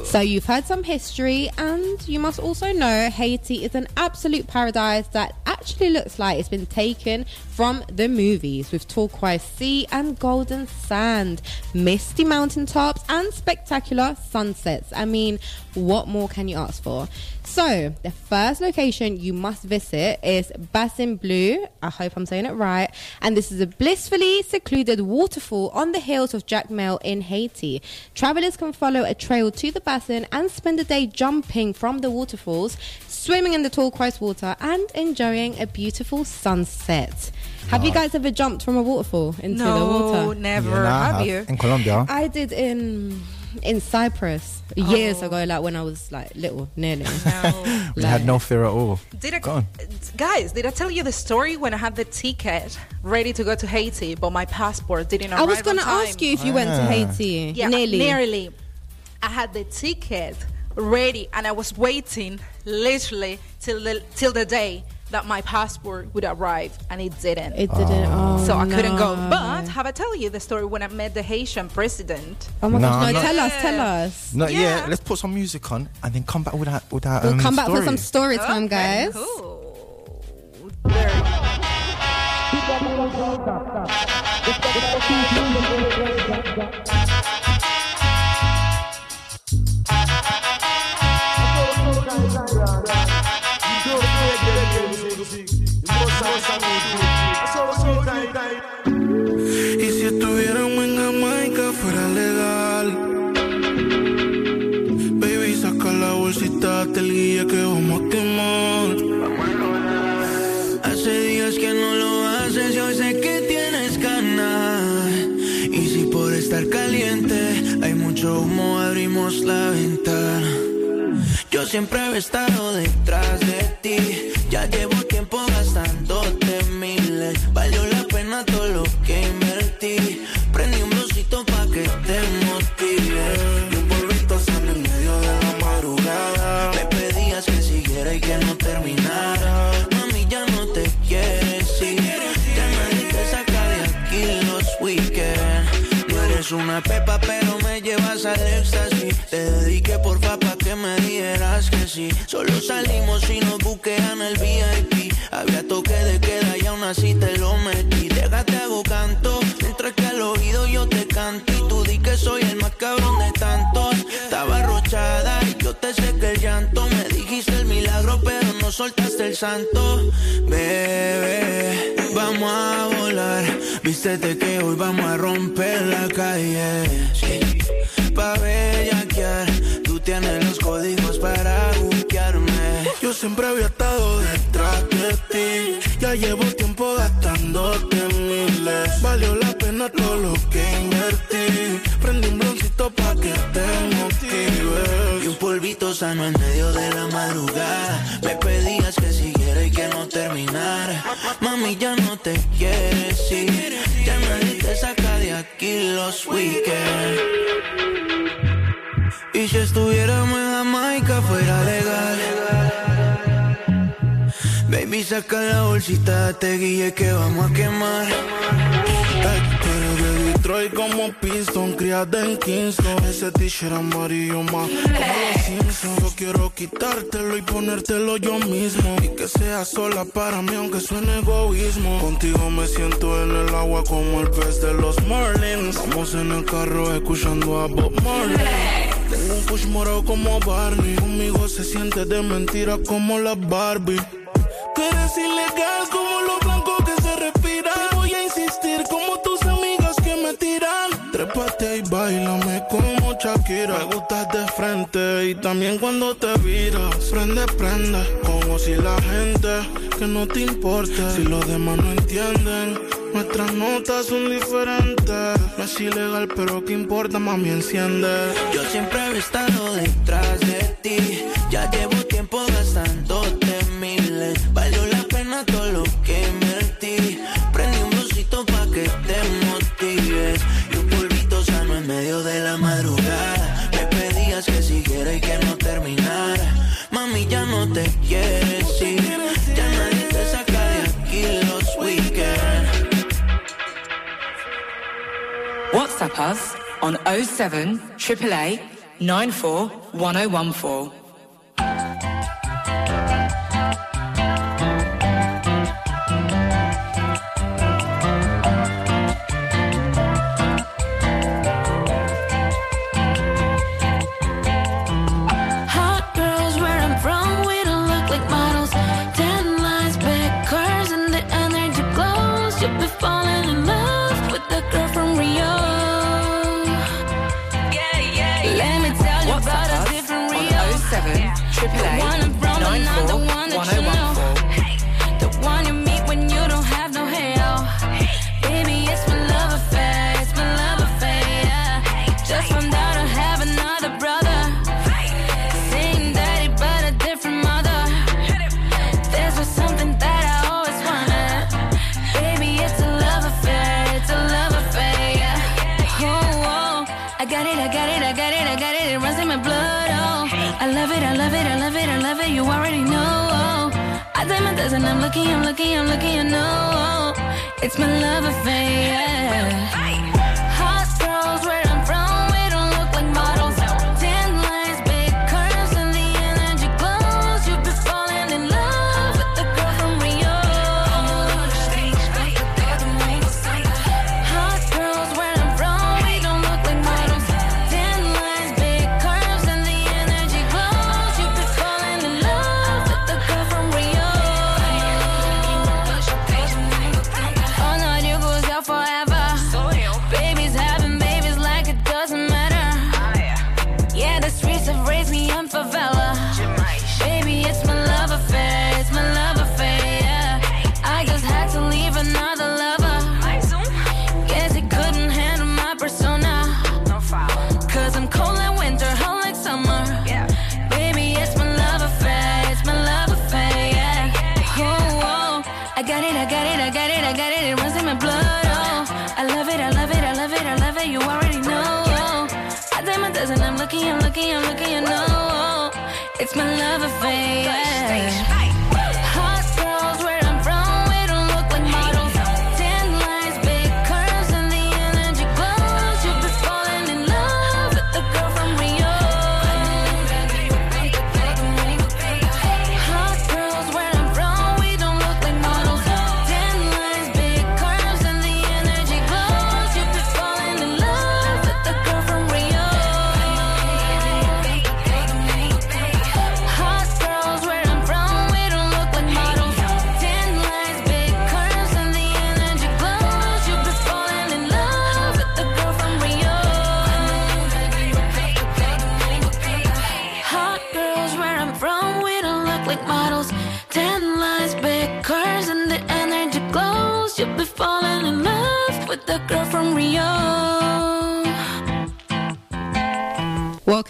So you've heard some history, and you must also know Haiti is an absolute paradise that actually looks like it's been taken from the movies, with turquoise sea and golden sand, misty mountaintops, and spectacular sunsets. I mean, what more can you ask for? So, the first location you must visit is Bassin Bleu. I hope I'm saying it right. And this is a blissfully secluded waterfall on the hills of Jacmel in Haiti. Travelers can follow a trail to the basin and spend the day jumping from the waterfalls, swimming in the turquoise water, and enjoying a beautiful sunset. Have you guys ever jumped from a waterfall into the water? no, water? never. Yeah, nah, have have. you? in Colombia? I did in in Cyprus years ago, like when I was like little, nearly. We had no fear at all. Did I, Go on. guys, did I tell you the story when I had the ticket ready to go to Haiti, but my passport didn't arrive? I was gonna ask you if you went to Ah. Haiti. Yeah, nearly. nearly. I had the ticket ready, and I was waiting literally till the till the day that my passport would arrive, and it didn't. It didn't. Oh, so I couldn't go. But have I tell you the story when I met the Haitian president? Oh my No, gosh! No, not- tell us, tell us. No, yeah. Yeah. let's put some music on and then come back with that. With that We'll um, come back for some story time, guys. Cool. There. Y si estuviéramos en Jamaica fuera legal. Baby, saca la bolsita, te el guía que vamos a quemar. Hace días que no lo haces, yo sé que tienes ganas. Y si por estar caliente hay mucho humo, abrimos la ventana. Yo siempre he estado detrás de ti. Ya llevo al éxtasis. Te dediqué porfa pa' que me dijeras que sí. Solo salimos y nos buquean el VIP. Había toque de queda y aún así te lo metí. Déjate hago canto, mientras que al oído yo te canto. Y tú di que soy el más cabrón de tantos. Estaba arrochada y yo te sequé el llanto. Me dijiste el milagro, pero no soltaste el santo. Bebé, vamos a volar. Vístete que hoy vamos a romper la calle. Pa' bellaquear, tú tienes los códigos para buquearme. Yo siempre había estado detrás de ti. Ya llevo tiempo gastándote miles. Valió la pena todo lo que invertí. Prendí un broncito pa' que te. Y un polvito sano en medio de la madrugada. Me pedías que siguiera y que no terminara. Mami, ya no te quieres ir. Ya nadie te saca de aquí los weekends. Y si estuviéramos en Jamaica fuera legal. Baby, saca la bolsita, te guille que vamos a quemar. Detroit como Piston, criada en Kingston. Ese t-shirt amarillo más como los. Yo quiero quitártelo y ponértelo yo mismo. Y que sea sola para mí, aunque suene egoísmo. Contigo me siento en el agua como el pez de los Marlins. Vamos en el carro escuchando a Bob Marley. Tengo un push morado como Barney. Conmigo se siente de mentira como la Barbie. Tú eres ilegal como lo blanco que se respira. Trépate y bailame como Shakira. Me gustas de frente y también cuando te viras. Prende, prende, como si la gente que no te importa. Si los demás no entienden, nuestras notas son diferentes. No es ilegal, pero qué importa, mami, enciende. Yo siempre he estado detrás de ti. WhatsApp us on 07 888 94 1014. I'm looking, I'm looking, I'm looking. I know, it's my love affair.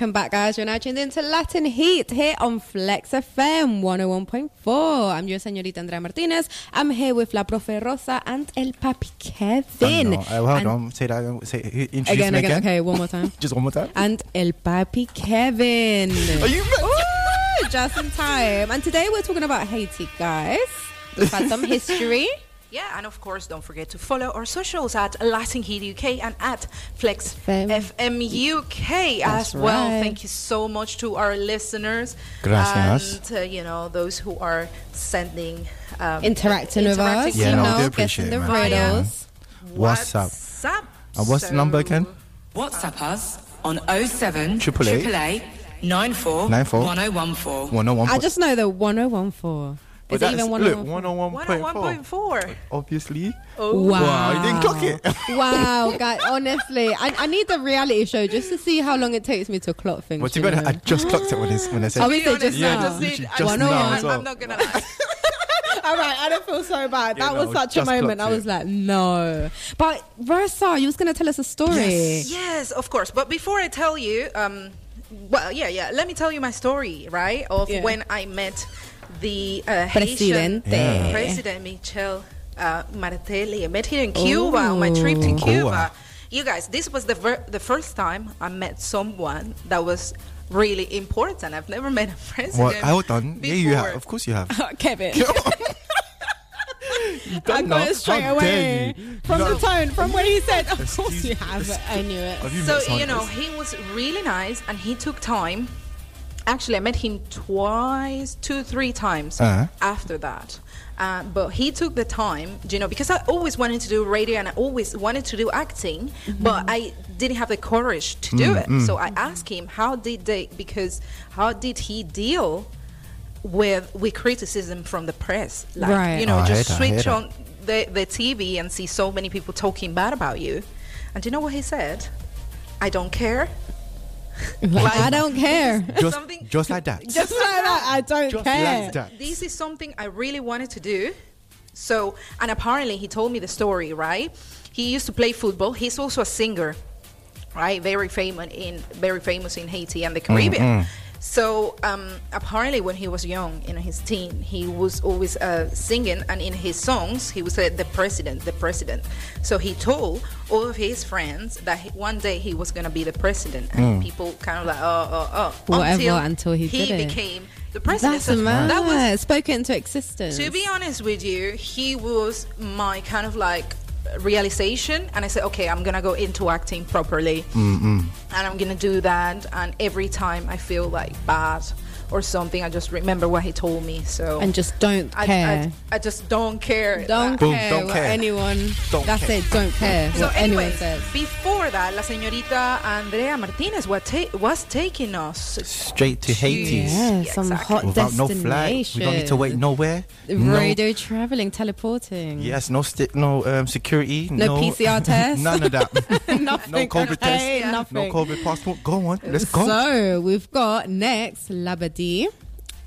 Welcome back, guys. You're now tuned into Latin Heat here on Flex FM 101.4. I'm your señorita Andrea Martinez. I'm here with La Profe Rosa and El Papi Kevin. Oh, no. Uh, hold And- on. Say that. Say, introduce Again, me again, again. okay, one more time. Just one more time. and El Papi Kevin. Are you Ooh, just in time. And today we're talking about Haiti, guys. We've had some history. Yeah, and of course, don't forget to follow our socials at Latin Heat UK and at Flex Fem. FM UK as well. right. Thank you so much to our listeners Gracias. and uh, you know those who are sending um, Interacting with us, interacting Yeah, you no, know, we do appreciate guessing the it, man. riddles. What's up? WhatsApp. And what's the number again? WhatsApp us on 07 Triple eight. 888 94 Nine four. 1014. One on one. I just know the 1014. Is it even 101? Look, 101.4. 101.4. Obviously. Oh, Wow. Wow, you didn't clock it. wow, guys, honestly, I, I need the reality show just to see how long it takes me to clock things. But you you better. I just clocked it when, it's, when I said Are we saying just Yeah, now? just literally I just One now on as one. well. I'm not gonna lie. All right, I don't feel so bad. Yeah, that no, was such a moment. I was it. like, no. But Rosa, you was going to tell us a story. Yes, of course. But before I tell you, um, well, yeah, yeah. Let me tell you my story, right? Of Yeah. when I met the uh, Haitian Presidente. Yeah. President Michel uh, Martelly. I met him in Cuba on my trip to Cuba. Cuba. You guys, this was the ver- the first time I met someone that was really important. I've never met a president. What? Hold on. Yeah, you before. have. Of course you have. Kevin. you I don't got know. it straight How away. From You the tone, from when he said, of course you have. I knew it. Have you so you know he was really nice and he took time actually i met him twice two three times Uh-huh. after that. Uh, but he took the time you know because i always wanted to do radio and i always wanted to do acting but i didn't have the courage to do it. so i asked him how did they because how did he deal with with criticism from the press? Like Right. you know Oh, just heard that, I heard switch that. on the, the tv and see so many people talking bad about you. And do you know what he said? I don't care Like, I don't care. Just, something- just like that. Just like that, I don't Just care. like that. this is something I really wanted to do. So, and apparently he told me the story, right? He used to play football. He's also a singer, right? Very famous in very famous in Haiti and the Caribbean. Mm-hmm. So um, apparently, when he was young, in his teen, he was always uh, singing, and in his songs, he would say, "The president, the president." So he told all of his friends that he, one day he was going to be the president, and Mm. people kind of like, "Oh, oh, oh," Whatever, until he he did it. became the president. That's So mad. that was spoken it into existence. to be honest with you, he was my kind of like realization, and I said, okay, I'm gonna go into acting properly, Mm-mm. and I'm gonna do that. And every time I feel like bad or something, I just remember what he told me. So And just don't I, care. I, I just don't care. Don't Boom, care don't what care. anyone. Don't that's care. it. Don't care So what anyone anyway, says. before that, la señorita Andrea Martinez was, ta- was taking us Straight to Haiti. Yeah, some hot Without no destination. flight. We don't need to wait nowhere. No, Radio traveling, teleporting. yes, no sti- no um, security. No PCR test? None of that. nothing. no COVID okay, test. Nothing. No COVID passport. Go on. Let's go. So we've got next Labadee.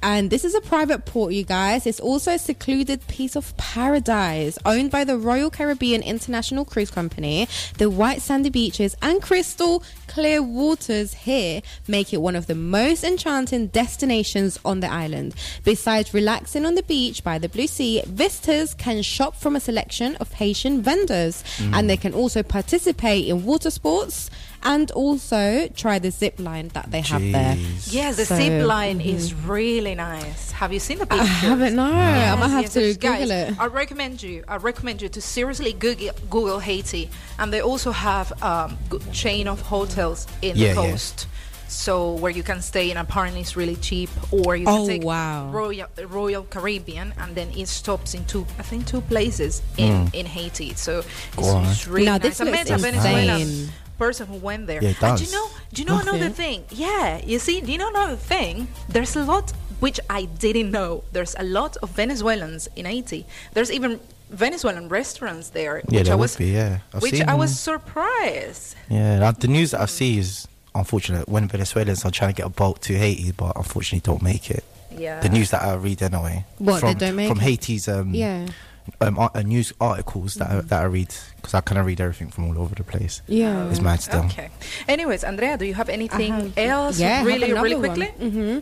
And this is a private port, you guys. It's also a secluded piece of paradise owned by the Royal Caribbean International Cruise Company. The white sandy beaches and crystal clear waters here make it one of the most enchanting destinations on the island. Besides relaxing on the beach by the blue sea, visitors can shop from a selection of Haitian vendors Mm. and they can also participate in water sports and also try the zip line that they have there. Yeah, the So, zip line mhm. is really nice. Have you seen the I haven't, no. I might have to yes, Google guys, it. I recommend you. I recommend you to seriously Google, Google Haiti, and they also have um, g- chain of hotels in Yeah, the yeah. coast. So where you can stay and apparently it's really cheap, or you can Oh, take wow. Royal Royal Caribbean, and then it stops in two, I think two places in Mm. in Haiti. So it's, Go on. it's really Now, nice. this I met looks a Venezuelan insane. Person who went there. Yeah, it And do you know? Do you know another thing? Yeah, you see, do you know another thing? There's a lot which I didn't know. There's a lot of Venezuelans in Haiti. There's even Venezuelan restaurants there. Yeah, which there I would was, be, yeah. I've which seen I was surprised. Yeah, now the news that I see is unfortunate when Venezuelans are trying to get a boat to Haiti, but unfortunately don't make it. Yeah. The news that I read anyway. What, they from, don't make from it? Haiti's um, Yeah. Um ar- uh, news articles that I, that I read because I kind of read everything from all over the place. Yeah. It's mad still. Okay. Anyways, Andrea, do you have anything have- else? Yeah, really, really another quickly. hmm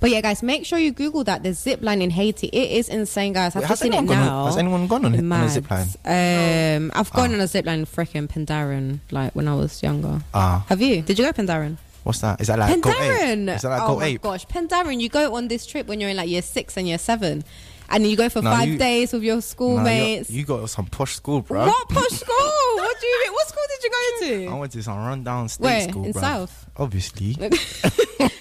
But yeah, guys, make sure you Google that. The zip line in Haiti. It is insane, guys. I've Wait, just has seen it anyone gone on- now. has anyone gone on it- on a zip line? Um, I've gone Ah. on a zip line freaking Pendarren, like when I was younger. Ah, Have you? Did you go Pendarren? what's that? Is that like Go Ape? Pendarren. Is that like oh Go my Ape? gosh, Pendarren. You go on this trip when you're in like year six and year seven, and you go for No, five you- days with your schoolmates. you you got some posh school, bro. what posh school? what do you mean? What school did you go to? I went to some rundown state Where? school, In bro. South? Obviously.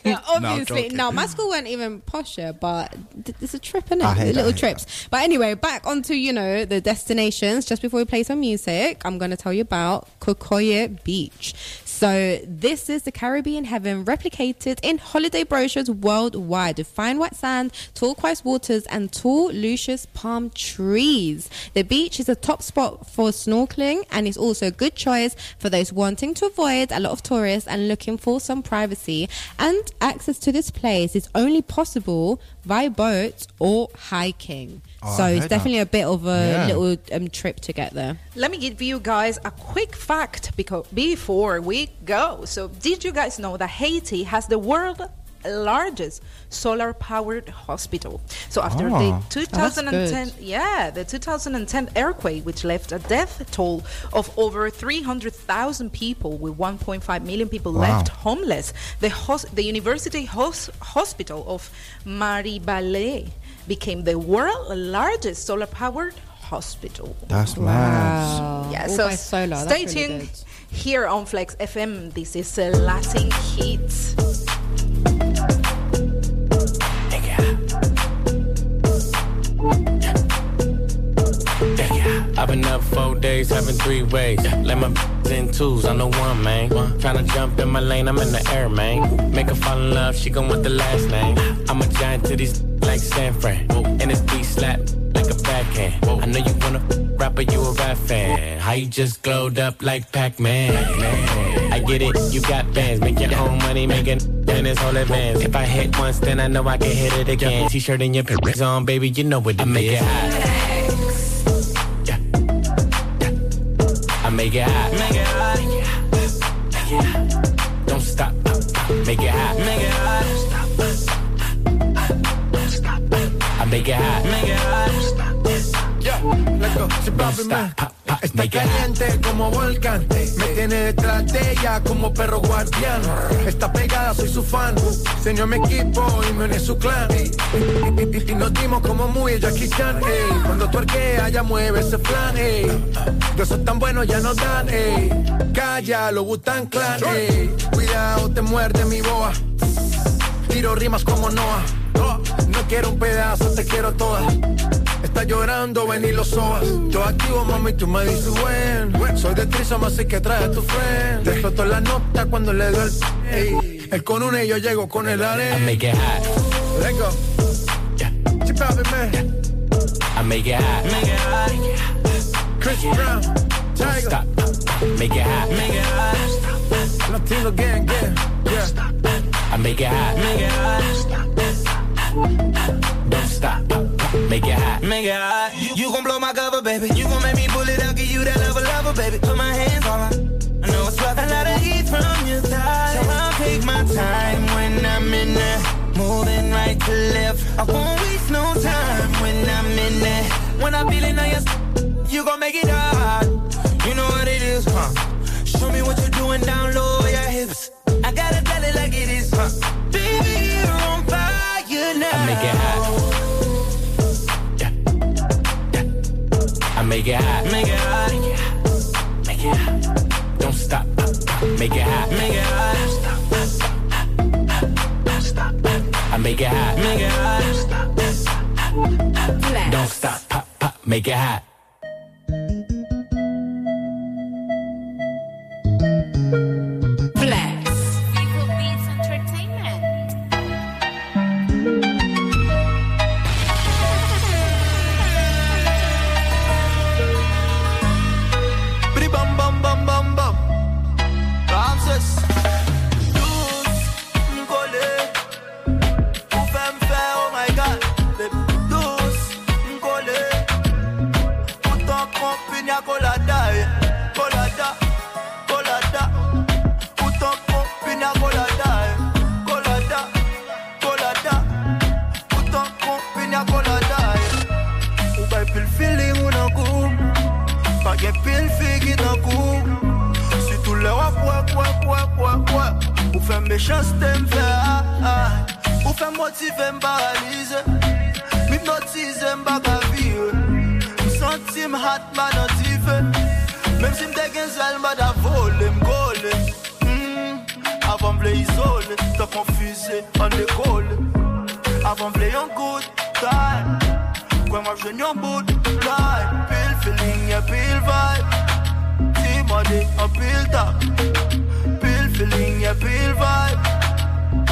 Yeah, obviously. no, my school weren't even posher, but it's a trip, is I it? that, Little trips. But anyway, back onto, you know, the destinations. Just before we play some music, I'm going to tell you about Kokoye Beach. So this is the Caribbean heaven replicated in holiday brochures worldwide with fine white sand, turquoise waters, and tall, luscious palm trees. The beach is a top spot for snorkeling and is also a good choice for those wanting to avoid a lot of tourists and looking for some privacy. And access to this place is only possible via boat or hiking. Oh, so it's heard definitely a bit of a Yeah. little um, trip to get there. Let me give you guys a quick fact because before we go. So, did you guys know that Haiti has the world largest solar powered hospital? So, after Oh, the that's 2010 yeah, the 2010 earthquake which left a death toll of over 300,000 people with 1.5 million people Wow. left homeless. The hos- the University hos- Hospital of Mirebalais became the world's largest solar powered hospital. That's mad. Wow. Yeah, All so by solar. That's stay really tuned good. here on Flex FM. This is uh, Latin Hits. I've been up four days, having three ways. Let my in twos, I'm the one, man. Tryna jump in my lane, I'm in the air, man. Make her fall in love, she gon' want the last name. I'm a giant to these like San Fran. And this beat slap like a backhand. I know you wanna rapper, you a rap fan. How you just glowed up like Pac-Man. I get it, you got bands. Make your own money, making in this whole advance. If I hit once, then I know I can hit it again. T-shirt and your pants on, baby, you know what it I make it hot. make it hot. Make it hot. Make. Don't stop. Make it hot. Make it hot. I make it hot. Make it hot. Papi, man. Está caliente como volcán. Me tiene detrás de ella como perro guardián. Está pegada, soy su fan. Señor mi equipo y me une su clan. Y, nos dimos como muy Jackie Chan. ey. Cuando tú arqueas, ya mueve ese flan. ey. De esos tan buenos ya nos dan. ey. Calla, lo Butan Clan. ey. Cuidado, te muerde mi boa. Tiro rimas como Noah. No quiero un pedazo, te quiero toda. Está llorando, ven y lo sobas. Yo activo, mami, tú me dices buen. Soy de Trisom, así que trae a tu friend. Te la nota cuando le doy el. Ey, él con una y yo llego con el arena. I make it hot. Let's go. Chip out, man. I make it hot. Make it hot. Chris Brown. Tiger. Stop. Make it hot. Make it hot. Latino gang, gang. Make it hot. Make it hot. Don't stop. Make it hot. Make it hot. You, gon' blow my cover, baby. You gon' make me pull it out, give you that lover, lover, baby. Put my hands on her. I know it's rough. A lot of heat from your thighs. So I'll take my time when I'm in there. Moving right to left. I won't waste no time when I'm in there. When I'm feeling on your you gon' make it hard. You know what it is, huh? Show me what you're doing down low, your hips. I gotta tell it like it is, huh? Baby, you're on fire now. I make it hot. Yeah. Yeah. I make it hot. Make it hot. Make it hot. Don't stop. Make it hot. Make it hot. Stop. I make it hot. Make it hot. Don't stop. Pop, pop. Make it hot. Flex. chans te m fè Ou fè motive m paralize M hypnotize m baka vire si m te gen zèl ma da vole m gole Avan m ble izole Te konfuse an dekole good time. Kwen m apjen yon bout line Pil feeling, yeah, pil vibe. Ti mande an pil tap. feeling, you feel vibe.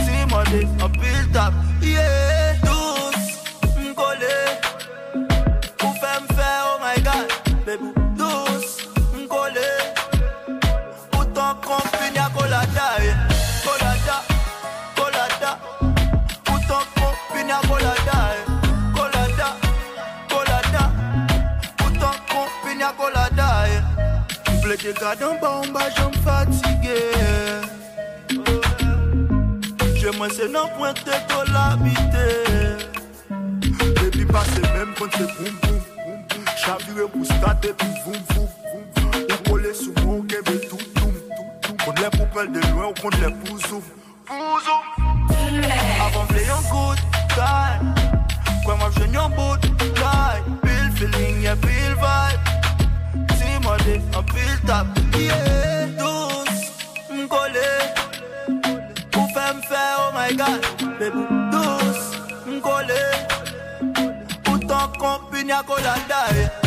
See my dick, I build up, yeah. Ple de gade en bas, en bas, j'en fatigué. Je m'en sais non point de ton l'habiter. Baby passe même quand c'est boum boum. Chaviré pour starter puis boum boum. Ou coller sous mon kébé tout. On les poupelles de loin, on les pouzoum. Pouzoum. Avant v'le yon good time. Kwen map jwen yon boot line collé, feel pull-top, yeah, douce, me collé, pour faire me faire, oh my god, baby, douce, me collé, autant qu'on pugne à colada, yeah.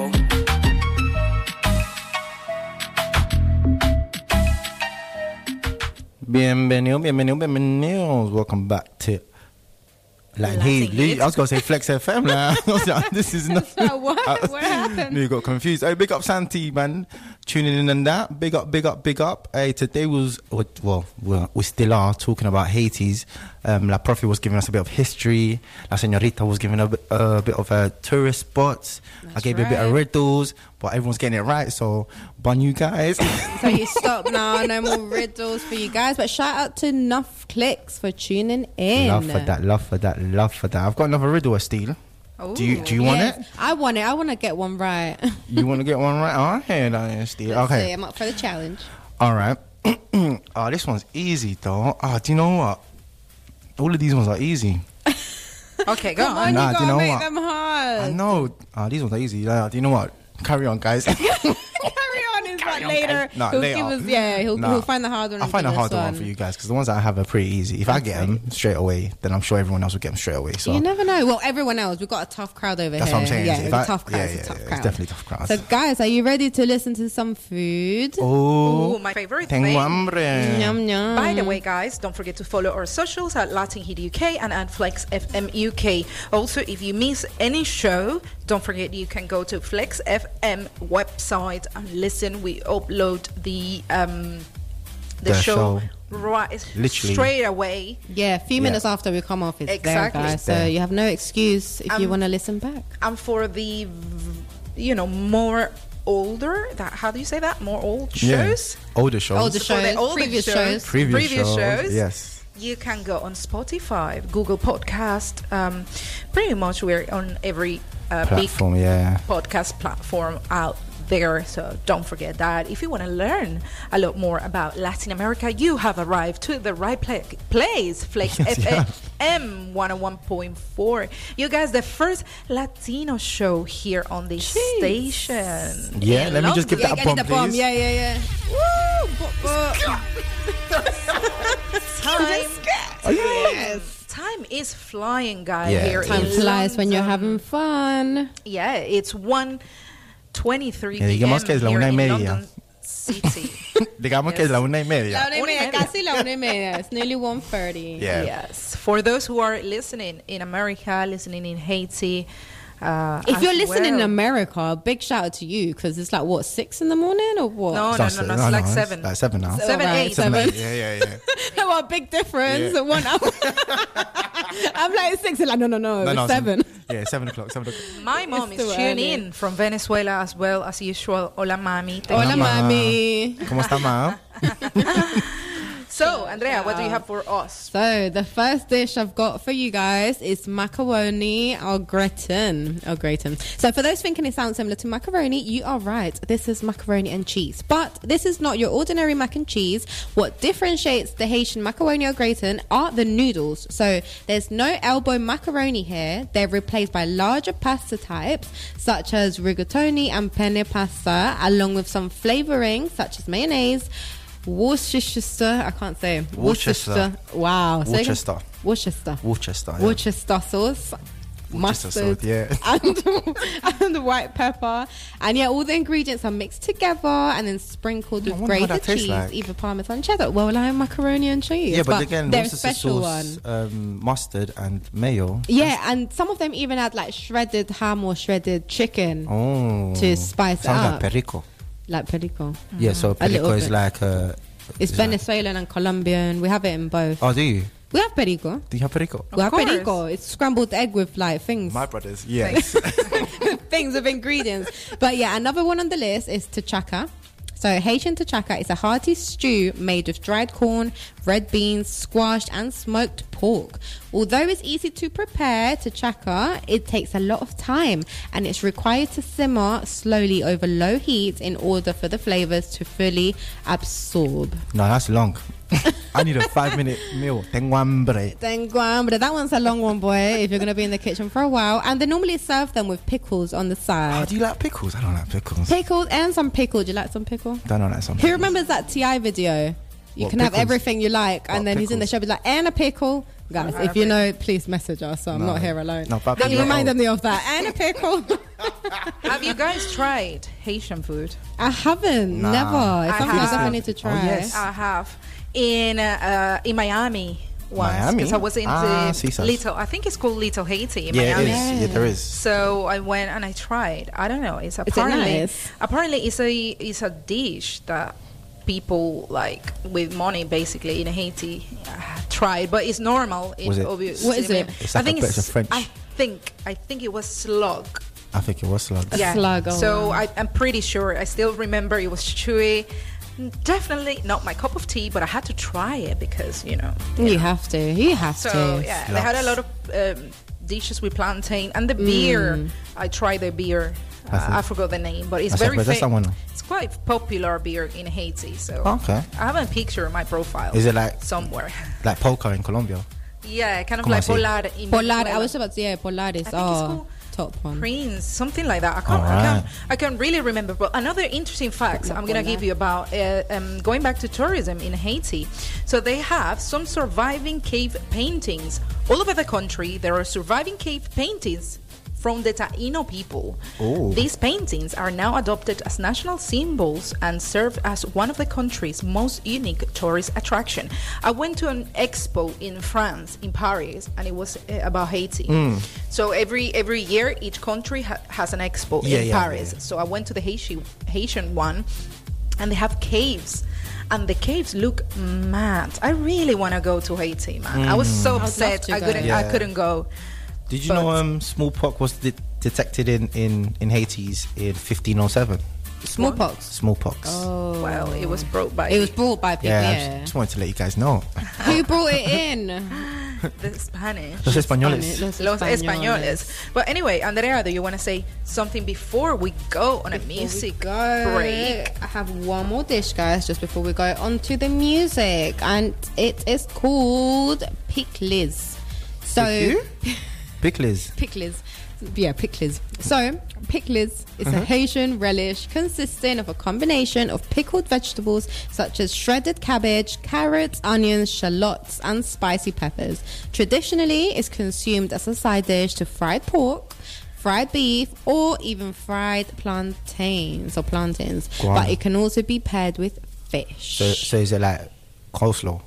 Bienvenido, bienvenidos. Welcome back to Heat. Heat. I was going to say Flex FM. Was like, this is not. what? What happened? You got confused. Hey, big up Santi, man. Tuning in and that. Big up, big up, big up. Hey, today was, well, we still are talking about Haiti's. Um, La Profe was giving us a bit of history. La Senorita was giving a bit, a bit of a tourist spots. I gave you a bit of riddles, but everyone's getting it right. So, bun you guys. So you stop now. No more riddles for you guys. But shout out to Nuff Clicks for tuning in. love for that, love for that, love for that. I've got another riddle, Steele. Do you do you want it? I want it. I want to get one right. You want to get one right? Is Steele. Let's Okay. see, I'm up for the challenge. All right. oh, this one's easy though. Oh, do you know what? All of these ones are easy. Okay, go Come on. on, Nah, you do you know make what? them hard. I know. Oh, these ones are easy. Uh, do you know what? Carry on, guys. Carry on later. Nah, he'll later. give us, yeah, he'll, Nah. he'll find the hard one. I'll find a harder one for you guys because the ones that I have are pretty easy. If I get them straight away, then I'm sure everyone else will get them straight away. So You never know. Well, everyone else, we've got a tough crowd over that's here. what I'm saying. Yeah, it's a I- tough crowd. Yeah, it's a tough yeah, crowd. It's definitely tough crowd. So, guys, are you ready to listen to some food? oh, Ooh, my favorite tengo thing. hambre. Yum yum. By the way, guys, don't forget to follow our socials at Latin Heat UK and at Flex FM UK. Also, if you miss any show, don't forget you can go to Flex FM website and listen. We upload the um, the, The show, show. right Literally. straight away. Yeah, a few Yeah. minutes after we come off, it's Exactly. there, guys. So you have no excuse if you Um, want to listen back. And for the you know more older that how do you say that more old Yeah. shows Older shows. Older the shows, older previous shows, shows. Previous, previous shows. shows. Yes. You can go on Spotify, Google Podcast. Um, pretty much we're on every uh, Platform. Yeah. big podcast platform out there. So don't forget that. If you want to learn a lot more about Latin America, you have arrived to the right pla- place. Flex Yes. FM 101.4. You guys, the first Latino show here on this station. Yeah, let me just give that a bomb, the bomb. please. Yeah, yeah, yeah. Woo! Bo- bo- time. Yes. Time is flying, guys. Yeah. Here Time in flies when you're having fun. Yeah, it's 1.23 Yeah, digamos p.m. que es la here una y in media. London City. Digamos que es la una y media. La una y Una y media, media. casi la una y media. It's nearly 1.30. Yeah. Yes. For those who are listening in America, listening in Haiti, uh, If you're listening in well. America, big shout out to you because it's like what six in the morning or what? No, It's no, not no, se- no, it's like seven. Like seven now. Seven, Alright, eight. Yeah, yeah, yeah. what a big difference. Yeah. One hour. I'm like six. Like no, no, no. No, it's no, seven. Yeah, seven o'clock. Seven o'clock. My mom It's is tuning in from Venezuela as well as usual. Hola, mami. Thank Hola, you. Ma. mami. ¿Cómo está, ma? So, Andrea, what do you have for us? So the first dish I've got for you guys is macaroni au gratin. Au gratin. So for those thinking it sounds similar to macaroni, you are right. This is macaroni and cheese. But this is not your ordinary mac and cheese. What differentiates the Haitian macaroni au gratin are the noodles. So there's no elbow macaroni here. They're replaced by larger pasta types such as rigatoni and penne pasta, along with some flavoring such as mayonnaise. Worcestershire, I can't say. Worcester. Wow. Say again. Worcester. Worcester. Worcester. yeah. Worcester sauce. Worcester Mustard yeah. and, and white pepper, and yeah, all the ingredients are mixed together and then sprinkled with wonder how grated that tastes cheese, like. either parmesan cheddar. Well, I have macaroni and cheese. Yeah, but, again, there's a Worcester special sauce, one. um, mustard, and mayo. Yeah, and some of them even add like shredded ham or shredded chicken Oh, to spice it sounds up. like perico. Like perico. Yeah, so perico is bit. like uh, It's is like- Venezuelan and Colombian. We have it in both. Oh, do you? We have perico. Do you have perico? We have course. perico. It's scrambled egg with like things. My brothers, yes. things of ingredients. But yeah, another one on the list is tachaka. So Haitian tachaka is a hearty stew made of dried corn, red beans, squashed and smoked pork. Although it's easy to prepare tachaka, it takes a lot of time and it's required to simmer slowly over low heat in order for the flavors to fully absorb. no, that's long. I need a five minute meal. Tengo hambre. Tengo hambre. That one's a long one, boy, if you're going to be in the kitchen for a while. And they normally serve them with pickles on the Oh, side. do you like pickles? I don't like pickles. Pickles and some pickle. Do you like some pickle? I don't know like something. Who remembers that Ti video? You What, can have everything you like, and What, then he's in the show, be like, and a pickle. Guys, if you know, please message us. So I'm No. not here alone. No, papi, Can you no. remind me of that? And a pickle. Have you guys tried Haitian food? I haven't. Nah. Never. It's I something I have. definitely need to Oh, try. yes. I have. In uh, uh, in Miami once Miami? because I was in Ah, the Seaside. Little. I think it's called Little Haiti in Yeah, Miami. is. Yeah, there is. So I went and I tried. I don't know. It's it apparently nice? apparently it's a it's a dish that people like with money basically in Haiti uh, tried, but it's normal. In Was it- obvious- What is it? It's I think a bit it's of French. I think I think it was slug. I think it was slugs. A slug, oh, so. I, I'm pretty sure. I still remember it was chewy. Definitely not my cup of tea, but I had to try it because you know. You have to. You have So to. yeah, they had a lot of um, dishes with plantain and the beer. Mm. I tried the beer. Uh, I forgot the name, but it's very but that's fa- that one. It's quite popular beer in Haiti. So Okay. I have a picture in my profile. Is it like somewhere? like polka in Colombia? Yeah, kind of Come on, like see. Polar. In Polar. I was about to say Polaris. think it's Oh, called top one. Prince, something like that. I can't, I can't, I can't really remember. But another interesting fact I'm gonna give you about uh, um, going back to tourism in Haiti. So they have some surviving cave paintings all over the country. There are surviving cave paintings from the Taino people. Oh. These paintings are now adopted as national symbols and serve as one of the country's most unique tourist attraction. I went to an expo in France, in Paris, and it was uh, about Haiti. Mm. So every every year, each country ha- has an expo Yeah, in yeah, Paris. yeah. So I went to the Haitian Haitian one, and they have caves. And the caves look mad. I really want to go to Haiti, man. I was Mm. so I would love upset. to I couldn't. I couldn't go. Did you know um, smallpox was de- detected in, in, in Haiti in 1507? Smallpox. Smallpox. Oh. Well, it was brought by It was brought by people. yeah, I Yeah. just, just wanted to let you guys know. Who brought it in? the Spanish. Los españoles. Spanish. Los españoles. But anyway, Andrea, do you want to say something before we go on a music go. break? I have one more dish, guys, just before we go on to the music, and it is called pickles. So, Pickles. pickles. Yeah, pickles. So, pickles is a uh-huh. Haitian relish consisting of a combination of pickled vegetables such as shredded cabbage, carrots, onions, shallots, and spicy peppers. Traditionally, it's consumed as a side dish to fried pork, fried beef, or even fried plantains or plantains. But it can also be paired with fish. So, so is it like coleslaw?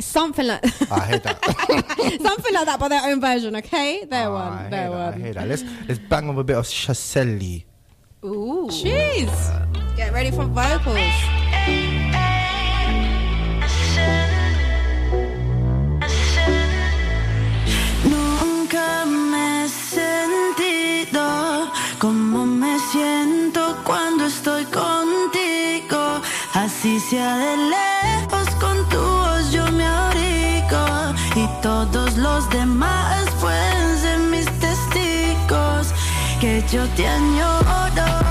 Something like I hate that. something like that, but their own version. Okay, their I one, hate their that. I one. hate that. Let's let's bang on a bit of chaselli. Ooh. Cheese. Get ready for vocals. Nunca me he sentido como me siento cuando estoy contigo. Así sea de lejos que yo te añoro como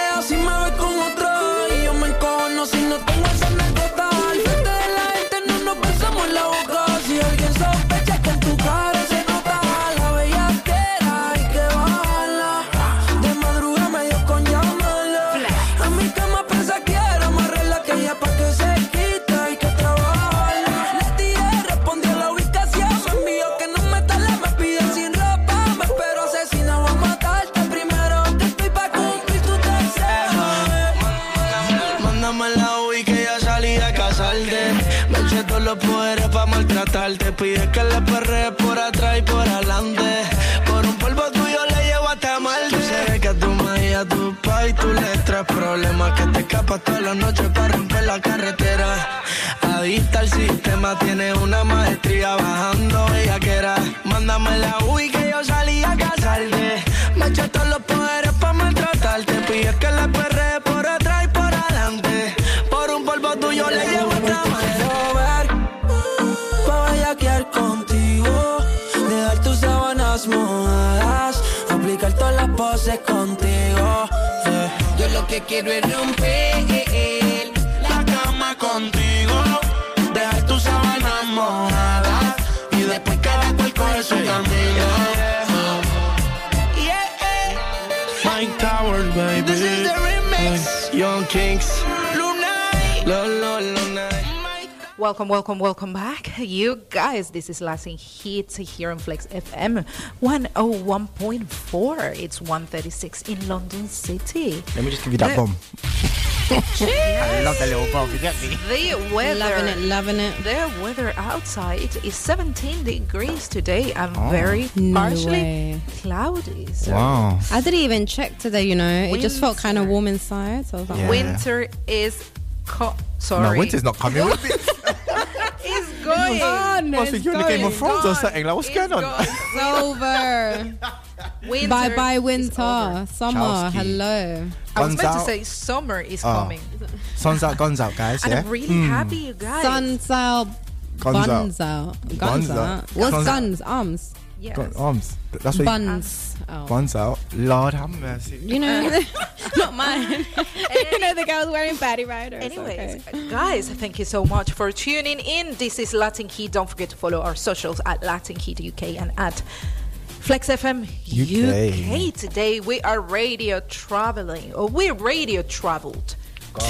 pelea si me ve con otro. Pide que le perrees por atrás y por adelante. Por un polvo tuyo le llevo hasta mal. Tú sabes que a tu madre y a tu pai tú le traes problemas. Que te escapas toda la noche para romper la carretera. Adicta al sistema, tiene una maestría bajando bellaquera. Mándame la UI que quiero es romper la cama contigo. Dejar tus sábanas mojadas y después cada cual coge su camino. Mike Towers, baby. This is the remix. Young Kings. Lunay. Welcome, welcome, welcome back. You guys, this is Latin Hits here on Flex FM 101.4. It's 136 in London City. Let me just give you that The- bomb. I love that little bomb. You get me? The weather, Loving it, loving it. The weather outside is 17 degrees today and Oh. very No partially way. cloudy. So Wow. I didn't even check today, you know. It just felt kind of warm inside. So I was like, Yeah. winter is co- sorry. No, winter's not coming. What It's going. Oh, no, I was thinking you're in the Game of Thrones or something. Like, what's going on? It's over. Winter bye bye, winter. Summer. Chowski. I was Guns meant to say summer is Oh. coming. Sun's out, guns out, guys. And yeah. I'm really Mm. happy, you guys. Sun's out. Guns out. Out. Guns Buns out. out. What's guns? Arms. Yes. Gun- arms. That's what Buns. Oh. You, buns out. Lord have mercy. You know, not mine. you know the girls wearing baddie riders. Anyways, okay. guys, thank you so much for tuning in. This is Latin Heat. Don't forget to follow our socials at Latin Heat UK and at Flex FM UK. UK. Today we are radio traveling, or we radio traveled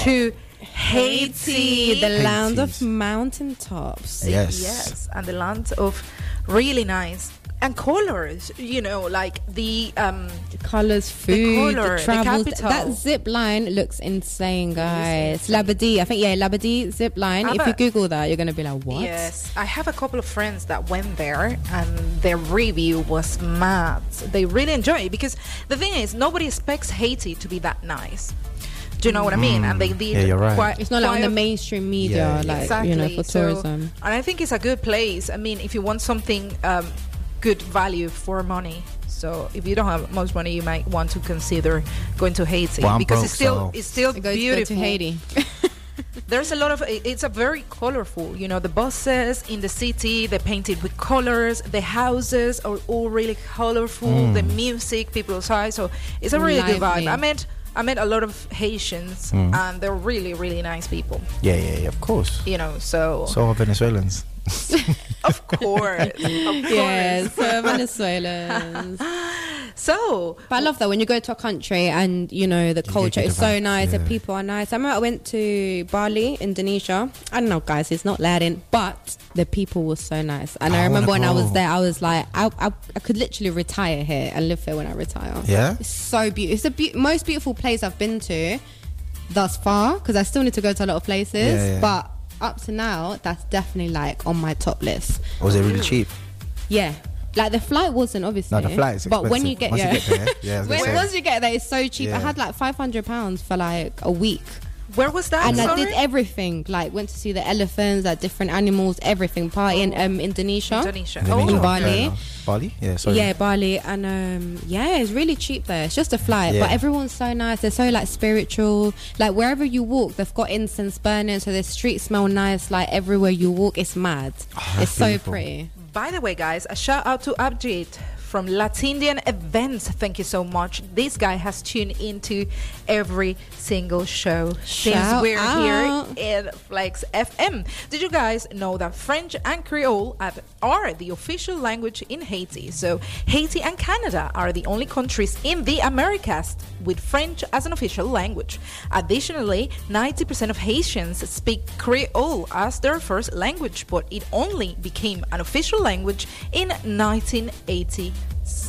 to Haiti, the land of Hades. mountaintops. Yes. Yes, and the land of really nice and colors. You know, like the um, Colors, food, colour, the the travel. capital. that zip line looks insane, guys. Labadee, I think yeah, Labadee zip line. Ah, if you Google that, you're gonna be like, what? Yes, I have a couple of friends that went there, and their review was mad. They really enjoy it because the thing is, nobody expects Haiti to be that nice. Do you know what I mean? And they did. Yeah, you're right. Quite, It's not like on the mainstream media, Yeah, yeah. like exactly. you know, for So- tourism. and I think it's a good place. I mean, if you want something um, good value for money. So if you don't have much money, you might want to consider going to Haiti Well, because broke, it's still so- it's still Go to- go beautiful. to Haiti. There's a lot of it's a very colorful. You know, the buses in the city they're painted with colors. The houses are all really colorful. Mm. The music, people's eyes. So it's a really good vibe. I met I met a lot of Haitians, mm. and they're really really nice people. Yeah, yeah, yeah. Of course. You know, so So are Venezuelans. of course, of course. yes, so Venezuelans. So But I love that when you go to a country and you know the culture is so vibes, nice, the yeah. people are nice. I remember I went to Bali, Indonesia. I don't know, guys, it's not Latin, but the people were so nice. And I I remember when wanna I was there, I was like, I, I, I could literally retire here and live here when I retire. Yeah? it's so beautiful. It's the be- most beautiful place I've been to thus far because I still need to go to a lot of places, Yeah, yeah. but. Up to now, that's definitely like on my top list. Oh, or was it really cheap? Yeah, like the flight wasn't obviously. No, the flight is expensive. But when you get Once you get there, yeah, I was gonna when, once you get there, it's so cheap. I had like five hundred pounds for like a week, where was that? and I did everything. Like went to see the elephants, like different animals, everything. Party in um, Indonesia. Indonesia. Indonesia. In Oh, Bali. Bali? Yeah, sorry. Yeah, Bali, and um, yeah, it's really cheap there. It's just a flight, Yeah. but everyone's so nice. They're so like spiritual. Like wherever you walk, they've got incense burning, so the streets smell nice. Like everywhere you walk, it's mad. it's so pretty. By the way, guys, a shout out to Abjit from Latindian Events. Thank you so much. This guy has tuned into every single show since we're out. here in Flex FM. Did you guys know that French and Creole are- the official language in Haiti? So Haiti and Canada are the only countries in the Americas with French as an official language. Additionally, 90% of Haitians speak Creole as their first language, but it only became an official language in 1987.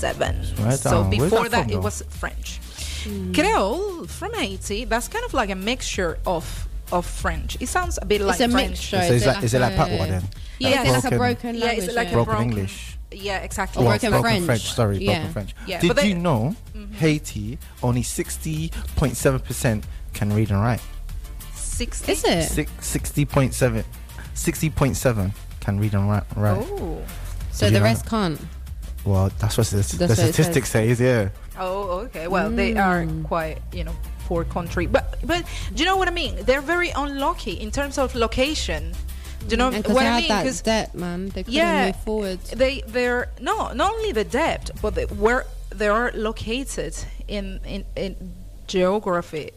Right so on. Before that that, it was French. Hmm. Creole from Haiti, that's kind of like a mixture of of French. It sounds a bit like a French. mixture. So is, it that, is it like a- patois then? Yeah, Yes. is it like a Broken- broken Yeah, it's like a Broken broken English. Yeah, exactly. Well, broken French. Sorry, Yeah. broken French. Yeah, Did they- you know mm-hmm. Haiti only sixty point seven percent can read and write? 60? Is it? Six, 60.7 60.7 can read and write. right. Oh. So the you know rest can't. Well, that's what the, the That's what it statistics says. Yeah. Oh, okay. Well, they are Mm. quite, you know, poor country. But but do you know what I mean? They're very unlucky in terms of location. Do you know And 'cause what they I mean? Because debt, man. They couldn't Yeah. move forward. they they're no not only the debt, but they, where they are located in in, in geography.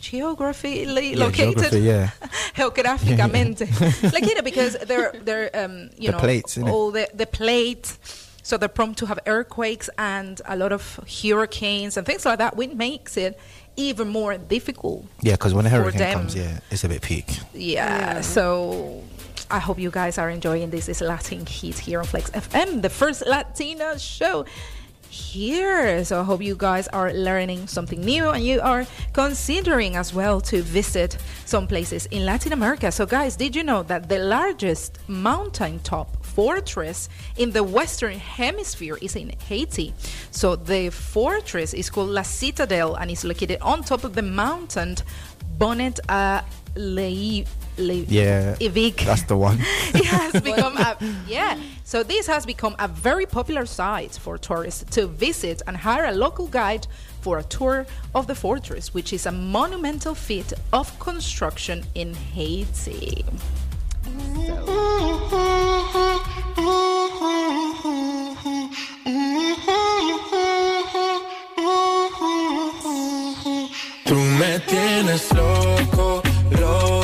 Geographically Yeah, located, geography, yeah. geográficamente, located because they're they're um you The know plates, all the the plate, so they're prone to have earthquakes and a lot of hurricanes and things like that, which makes it even more difficult. Yeah, because when a hurricane them. comes, yeah, it's a bit peak. Yeah, so I hope you guys are enjoying this. This Latin Heat here on Flex FM, the first Latina show here. So I hope you guys are learning something new and you are considering as well to visit some places in Latin America. So, guys, did you know that the largest mountaintop fortress in the Western Hemisphere is in Haiti? So, the fortress is called La Citadel and is located on top of the mountain Bonnet a Lei. Le- Yeah, Ivic. that's the one. it has become a yeah. So this has become a very popular site for tourists to visit and hire a local guide for a tour of the fortress, which is a monumental feat of construction in Haiti. Tú me tienes loco, loco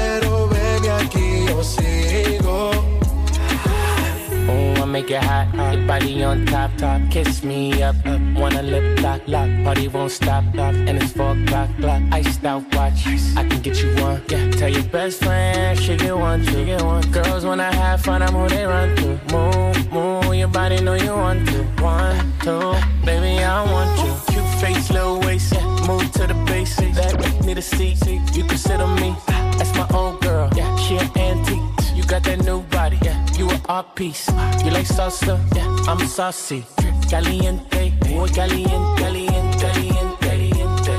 I make hot, hot. Body on top, top. Kiss me up, up. Wanna lip lock, lock. Party won't stop, stop. And it's four o'clock, clock. Iced out watch. I can get you one. Yeah, tell your best friend she get one, she get one. Girls wanna have fun, I'm who they run to. Move, move. Your body know you want to. One, two, baby, I want you. Cute face, little waist. Yeah, move to the basics. That need a seat. You can sit on me. That's my old art piece. You like salsa, yeah. I'm saucy. Caliente, muy caliente, caliente, caliente,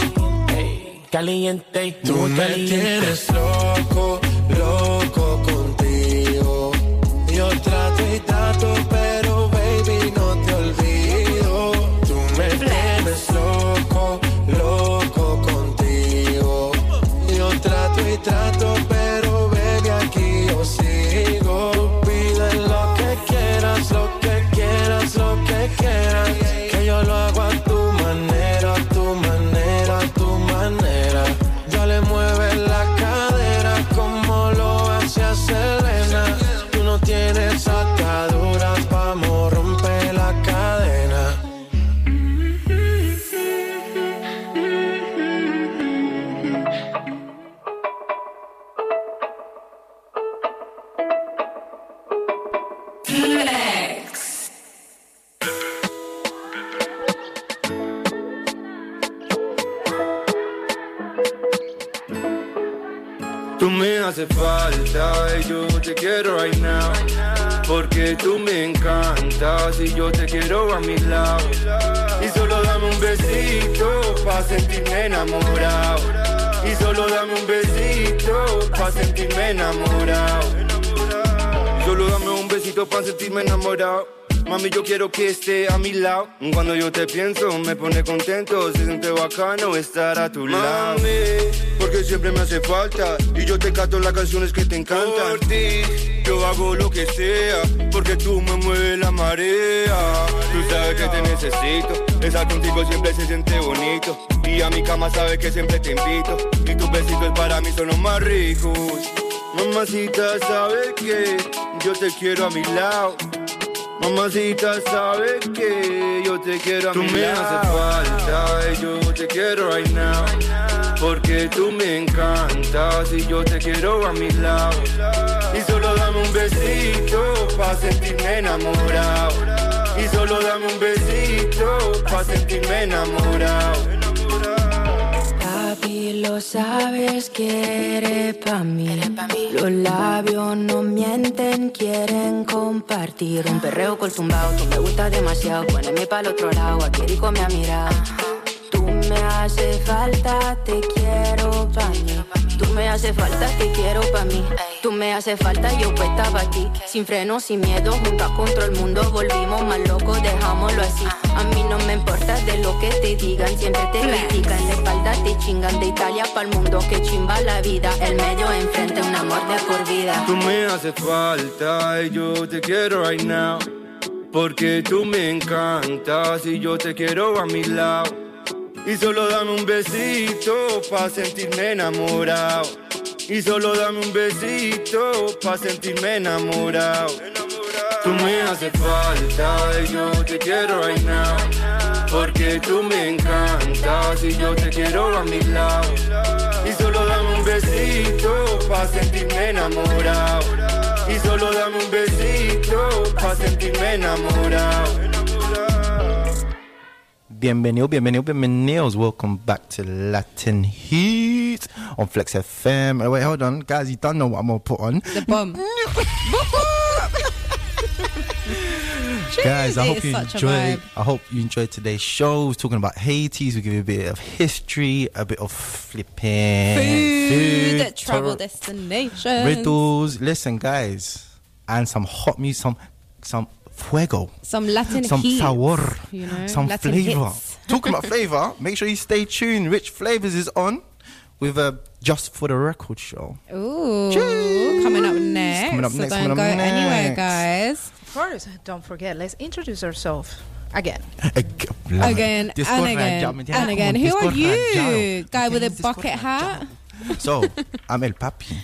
caliente. Tú me caliente. tienes loco, loco quiero right. Porque tú me encantas y yo te quiero a mi lado. Y solo dame un besito pa' sentirme enamorado. Y solo dame un besito pa' sentirme enamorado. Solo dame un besito pa' sentirme enamorado. Mami, yo quiero que esté a mi lado. Cuando yo te pienso, me pone contento. Se siente bacano estar a tu lado. Mami, porque siempre me hace falta. Y yo te canto las canciones que te encantan. Por ti, yo hago lo que sea. Porque tú me mueves la marea. Tú sabes que te necesito. Estar contigo siempre se siente bonito. Y a mi cama sabes que siempre te invito. Y tus besitos para mí son los más ricos. Mamacita, sabes que yo te quiero a mi lado. Mamacita, sabes que yo te quiero a Tú mi me lado. haces falta y yo te quiero right now. Porque tú me encantas y yo te quiero a mi lado. Y solo dame un besito pa' sentirme enamorado. Y solo dame un besito pa' sentirme enamorado. Lo sabes que eres pa' mí. Los labios no mienten, quieren compartir. Un perreo col tumbao, tú me gustas demasiado. Poneme pa'l otro lado, aquí rico me ha mirado. Tú me hace falta, te quiero pa' mí. Tú me hace falta, te quiero pa' mí. Tú me hace falta, yo puesta pa' ti. Sin freno, sin miedo, juntas contra el mundo. Volvimos más locos, dejámoslo así. A mí no me importa de lo que te digan. Siempre te critican, la espalda te chingan. De Italia pa'l mundo, que chimba la vida. El medio enfrente, un amor de por vida. Tú me haces falta y yo te quiero right now. Porque tú me encantas y yo te quiero a mi lado. Y solo dame un besito pa' sentirme enamorado. Y solo dame un besito pa' sentirme enamorado. Tú me haces falta y yo te quiero right now. Porque tú me encantas y yo te quiero a mi lado. Y solo dame un besito pa' sentirme enamorado. Y solo dame un besito pa' sentirme enamorado. Bienvenido, bienvenido, bienvenidos. Welcome back to Latin Heat on Flex FM. Wait, hold on, guys. You don't know what I'm gonna put on. The bum. Guys, I hope you enjoyed. I hope you enjoyed today's show. We're talking about Haiti. We give you a bit of history, a bit of flipping Food, travel tor- destinations. riddles. Listen, guys, and some hot music, some some fuego, Some Latin some heat, sabor, you know, some Latin flavor. hits. Talking about flavor, make sure you stay tuned. Rich Flavors is on with a just for the record show. Ooh, coming up next. Coming up so next, don't coming go up anywhere, guys. First, don't forget, let's introduce ourselves again. Again Discord and again jamming. Yeah, and again. Who are Discord fan you? Guy with a bucket hat. So, I'm El Papi,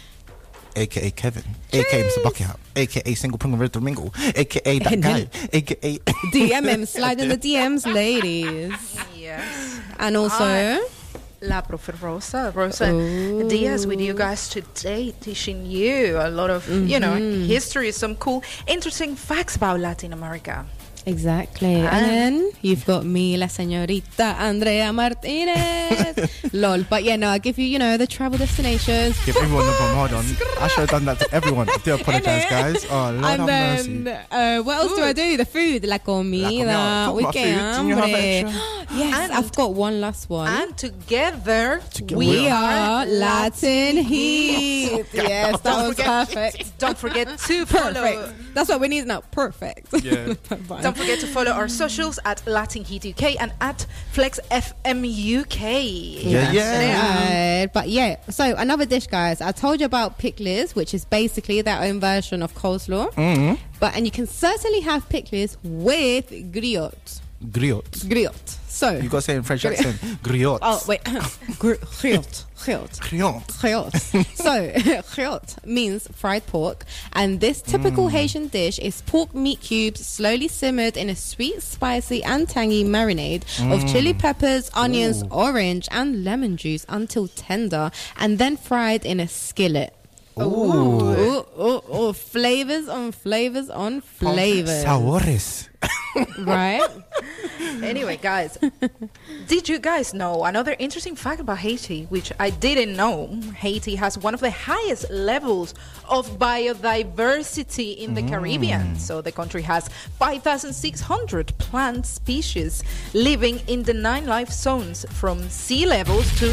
aka Kevin, aka Mr. Bucket Hat, aka Single Pringle Red Domingo, aka that guy, aka DM him, slide in the DMs, ladies. Yes. And also, I- La Profe Rosa, Rosa Ooh. Diaz with you guys today, teaching you a lot of, you know, Mhm. history, some cool, interesting facts about Latin America. Exactly. And And- then you've got me, la señorita Andrea Martinez. Lol. But yeah, no, I give you, you know, the travel destinations. Give everyone the bomb. Hold on. I should have done that to everyone. I do apologize, guys. Oh, Lord and have then, mercy. uh, what else do I do? The food, la comida. Talk we about que food. Didn't you have hambre. extra? Yes, I've got one last one. And together, we are Latin Heat. yes, that Don't was perfect. Don't forget to follow. Perfect. That's what we need now. Perfect. Yeah. Don't forget to follow our socials at Latin Heat UK and at Flex FM UK. Yeah, yeah. Right. But yeah, so another dish, guys. I told you about pickles, which is basically their own version of coleslaw. Mhm. But and you can certainly have pickles with griot. Griot. Griot. So You got to say in French accent. Griot. Oh wait, Gr- griot. Griot. Griot. Griot. so, griot means fried pork, and this typical Mm. Haitian dish is pork meat cubes slowly simmered in a sweet, spicy, and tangy marinade of Mm. chili peppers, onions, Ooh. orange, and lemon juice until tender, and then fried in a skillet. Ooh. Ooh, ooh, ooh, flavors on flavors on flavors. Sabores. Right? anyway, guys, did you guys know another interesting fact about Haiti, which I didn't know? Haiti has one of the highest levels of biodiversity in the mm. Caribbean. So the country has 5,600 plant species living in the nine life zones from sea levels to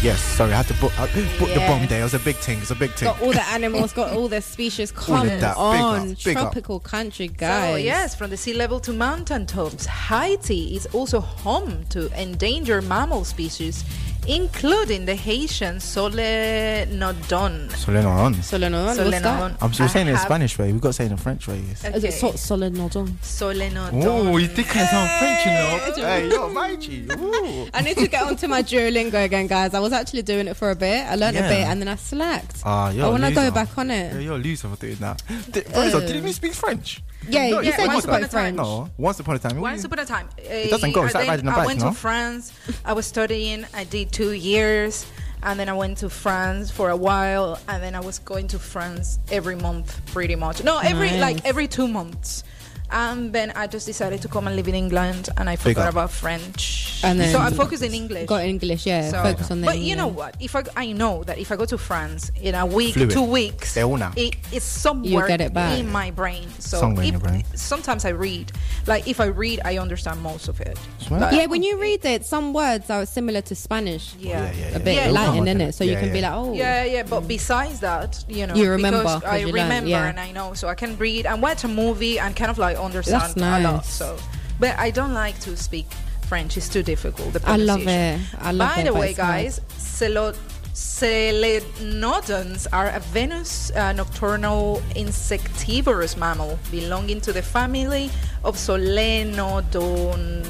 Yes, sorry, I had to put, I put the bomb there. It was a big thing. It's a big thing. Got all the animals, got all the species. All Come of that. Big on, up, big up. tropical country, guys. So, yes, from the sea level to mountain tops, Haiti is also home to endangered mammal species, including the Haitian Solenodon. Solenodon. Solenodon. What's that? Solenodon. I'm still I saying it in Spanish way. We've got to say it in French way. Is it Okay. so, Solenodon? Solenodon. Oh, you think I sound French, you know? hey, yo, Mikey. Ooh. I need to get onto my Duolingo again, guys. I was actually doing it for a bit. I learned a bit and then I slacked. Ah, you're want to go back on it. Yeah, you're a loser for doing that. Di- Rosa, Uh, didn't you speak French? Yeah, No, you said you once upon spoke a time. French. No, once upon a time. Once upon a time. It doesn't go, Uh, it's like then riding a I went no? to France. I was studying. I did two years. And then I went to France for a while. And then I was going to France every month, pretty much. No, every Nice. like every two months. And then I just decided to come and live in England. And I forgot up. about French. And then so I focused in English. Got English, yeah. So- Focus on the but you know what? If I, I know that if I go to France in a week, Fluid. two weeks, it, it's somewhere get it back. in my brain. So Somewhere in if- your brain. sometimes I read. Like if I read, I understand most of it. Like- Yeah, when you read it, some words are similar to Spanish. Yeah. yeah, yeah, A bit Yeah. Latin Yeah. in it, so you Yeah, can be like, oh, Yeah, yeah, but besides that, you know, You remember, because 'cause I you learn, remember yeah. and I know, so I can read and watch a movie and kind of like understand That's a lot. So, but I don't like to speak French; it's too difficult. The I love it. I love By it, the way, guys, celo- Solenodons are a Venus uh, nocturnal insectivorous mammal belonging to the family of Solenodon.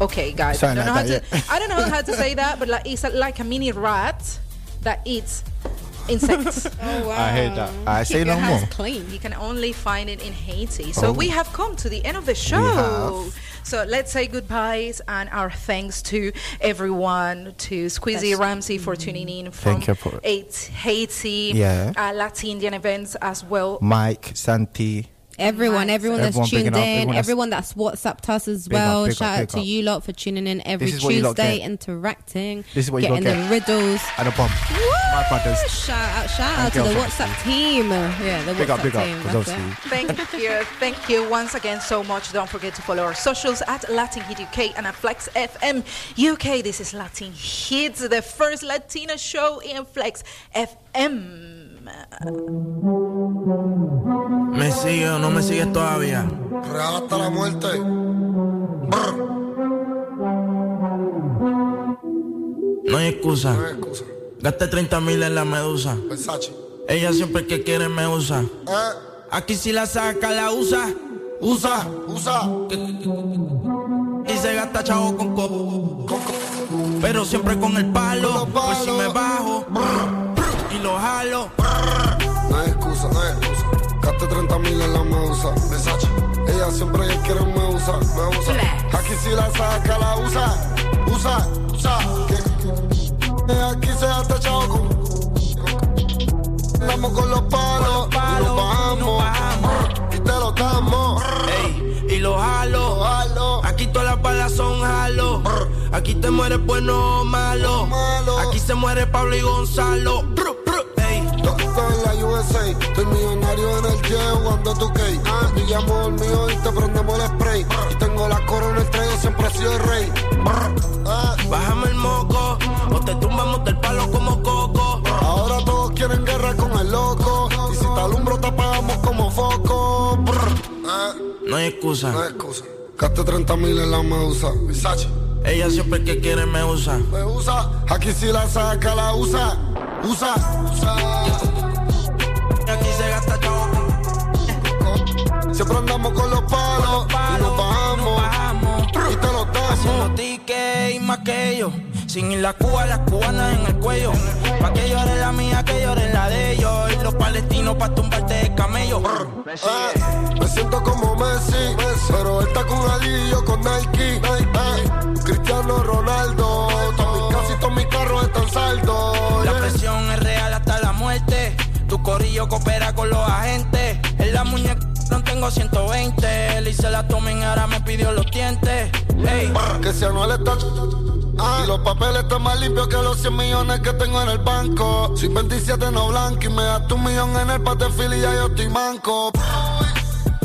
Okay, guys, I don't, know how to, yeah. I don't know how to say that, but like it's a, like a mini rat that eats insects. Oh wow! I hate that. I say Keep no your more. hands clean. You can only find it in Haiti. So Oh. we have come to the end of the show. have. So let's say goodbyes and our thanks to everyone, to Squeezy Ramsey for tuning in from Thank you for- eight Haiti, Yeah. uh, Latin Indian events as well. Mike, Santi. Everyone, Nice. everyone that's Everyone tuned bigging up, in, everyone everyone that's- that's, WhatsApped us as Big up, well. up, Shout out to up. you lot for tuning in every This is what you lot Tuesday, interacting, This is what you lot getting the riddles. And a bomb. My brothers. Shout out, shout And out to the girls, WhatsApp team. Yeah, the Big WhatsApp up, big up. team. 'cause that's it. obviously. Thank you, thank you once again so much. Don't forget to follow our socials at Latin Heat UK and at Flex FM UK. This is Latin Hits, the first Latina show in Flex FM. ¿Me sigue o no me sigues todavía? Real hasta la muerte. No hay excusa. No hay excusa. Gasté 30 mil en la medusa. Versace. Ella siempre que quiere me usa. Eh, Aquí si la saca, la usa. usa, usa. Y se gasta chavo con coco. Pero siempre con el palo. Con los Pues si me bajo y lo jalo. No hay excusa, no hay excusa. Gasté 30 mil en la medusa. Versace. Ella siempre que quiere me usa, me usa. Aquí si la saca, la usa. Usa, usa. Aquí se gasta chavo con. Andamos con los palos, y nos bajamos. Y te lo damos. Ey, y lo jalo. Jalo. Aquí todas las balas son jalo. Aquí te mueres bueno o malo. Malo. Aquí se muere Pablo y Gonzalo. Estoy en la USA, estoy millonario en el jet jugando tu cake. Ah, yo llamo el mío y te prendemos el spray. Y tengo la corona entre ellos, siempre he sido el rey. Ah, Bájame el moco. O te tumbamos del palo como coco. ahora todos quieren guerra con el loco. Y si te alumbro, te apagamos como foco. Ah, No hay excusa. no hay excusa. Gasté 30 mil en la medusa. Versace. Ella siempre que quiere me usa. Me usa, aquí si la saca, la usa. Usa, usa. Y aquí se gasta con Siempre andamos con los palos. Y nos bajamos. Y te lo damos. Haciendo tickets y más que ellos. Sin ir la Cuba, las cubanas en el cuello. Pa' que llore la mía, que llore la de ellos. Y los palestinos pa' tumbarte de camello. Eh, me siento como Messi, pero él está con Adi y yo con Nike. Eh, Cristiano Ronaldo, todo mi- casi todos mis carros están saldos. La presión es real hasta la muerte. Tu corillo coopera con los agentes. En la muñeca No tengo 120, le hice la tomen, ahora me pidió los dientes. Ey. Que si Anuel está Ah, y los papeles están más limpios que los 100 millones que tengo en el banco. Soy 27 no blanco y me das tu millón en el patefil y ya yo estoy manco.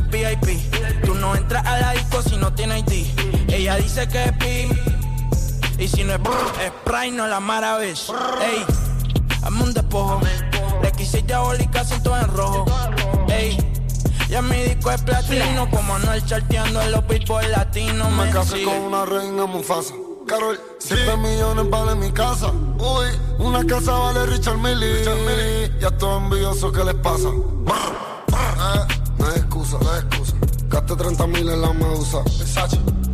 VIP, tú no entras a la disco si no tienes ID. Ella dice que es PIM. Y si no es brr, es Prime, no la maravilla. Ey, hazme un despojo. Le quise diabólica, siento en rojo. Ey, ya mi disco es platino. Como no el charteando en los billboard latinos. Me Me casé sigue. con una reina Mufasa. Carol, 7 millones vale mi casa. Uy, una casa vale Richard Millie. Y a todos envidiosos, ¿qué les pasa? Eh, no hay excusa, no hay excusa. Gasté 30 mil en la medusa.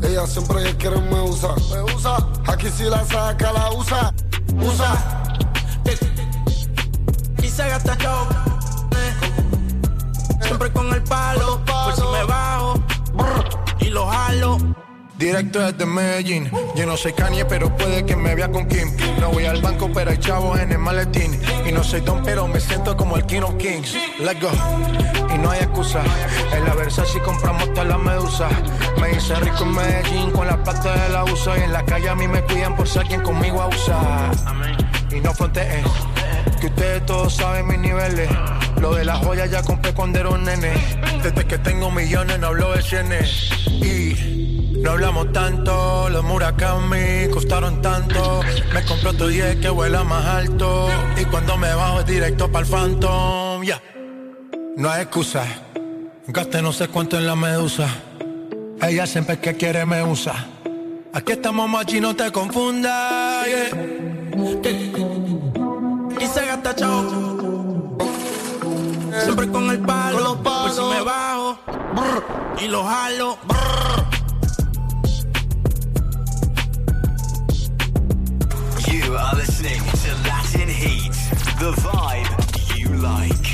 Ella siempre quiere me usa. Me usa. Aquí si la saca, la usa. Usa. Y se gasta chao. eh. Siempre con el palo. Por si me bajo. Y lo jalo. Directo desde Medellín. Yo no soy Kanye, pero puede que me vea con Kim. No voy al banco, pero hay chavos en el maletín. Y no soy Don, pero me siento como el King of Kings. Let's go. Y no hay excusa. En la Versace compramos toda la medusa. Me hice rico en Medellín con la plata de la USA. Y en la calle a mí me cuidan por ser quien conmigo abusa. Y no fronteen. Que ustedes todos saben mis niveles. Lo de las joyas ya compré cuando era un nene. Desde que tengo millones no hablo de cienes. Y no hablamos tanto, los Murakami costaron tanto. Me compré otro 10 que vuela más alto. Y cuando me bajo es directo para el Phantom. Ya. No hay excusa. Gasté no sé cuánto en la medusa. Ella siempre que quiere me usa. Aquí estamos machi, no te confundas. yeah. Y se gasta chao. Siempre con el palo. Por si me bajo. Y lo jalo. You are listening to Latin Heat, the vibe you like.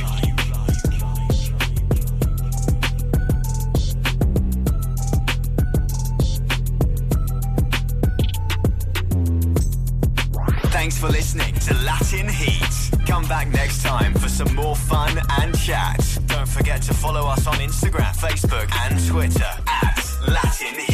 Thanks for listening to Latin Heat. Come back next time for some more fun and chat. Don't forget to follow us on Instagram, Facebook, and Twitter at Latin Heat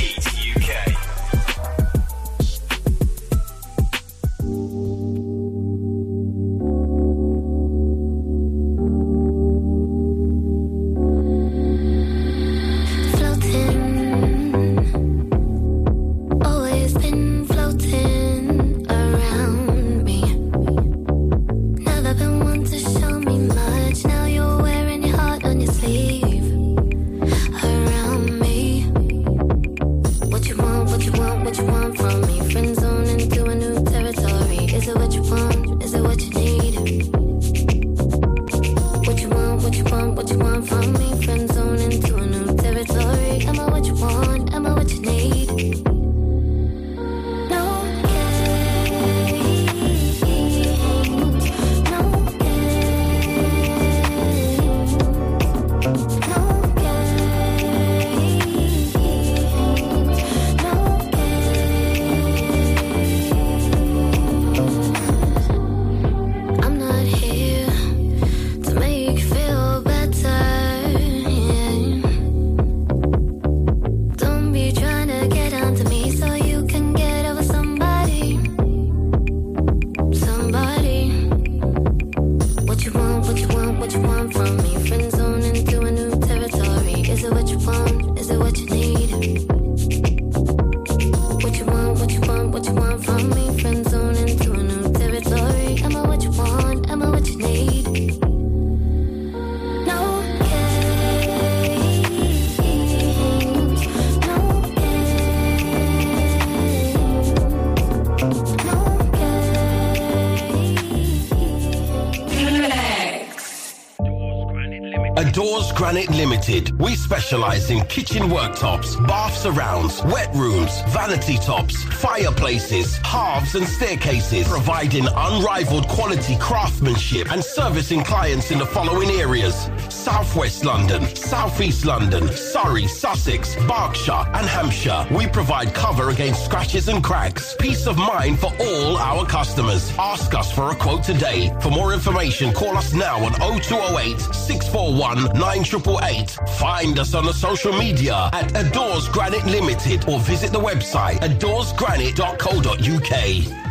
Limited. We specialize in kitchen worktops, bath surrounds, wet rooms, vanity tops, fireplaces, halves and staircases, providing unrivaled quality craftsmanship and servicing clients in the following areas. Southwest London, Southeast London, Surrey, Sussex, Berkshire and Hampshire. We provide cover against scratches and cracks. Peace of mind for all our customers. Ask us for a quote today. For more information, call us now on 0208 641 9888. Find us on the social media at Adores Granite Limited or visit the website adoresgranite.co.uk.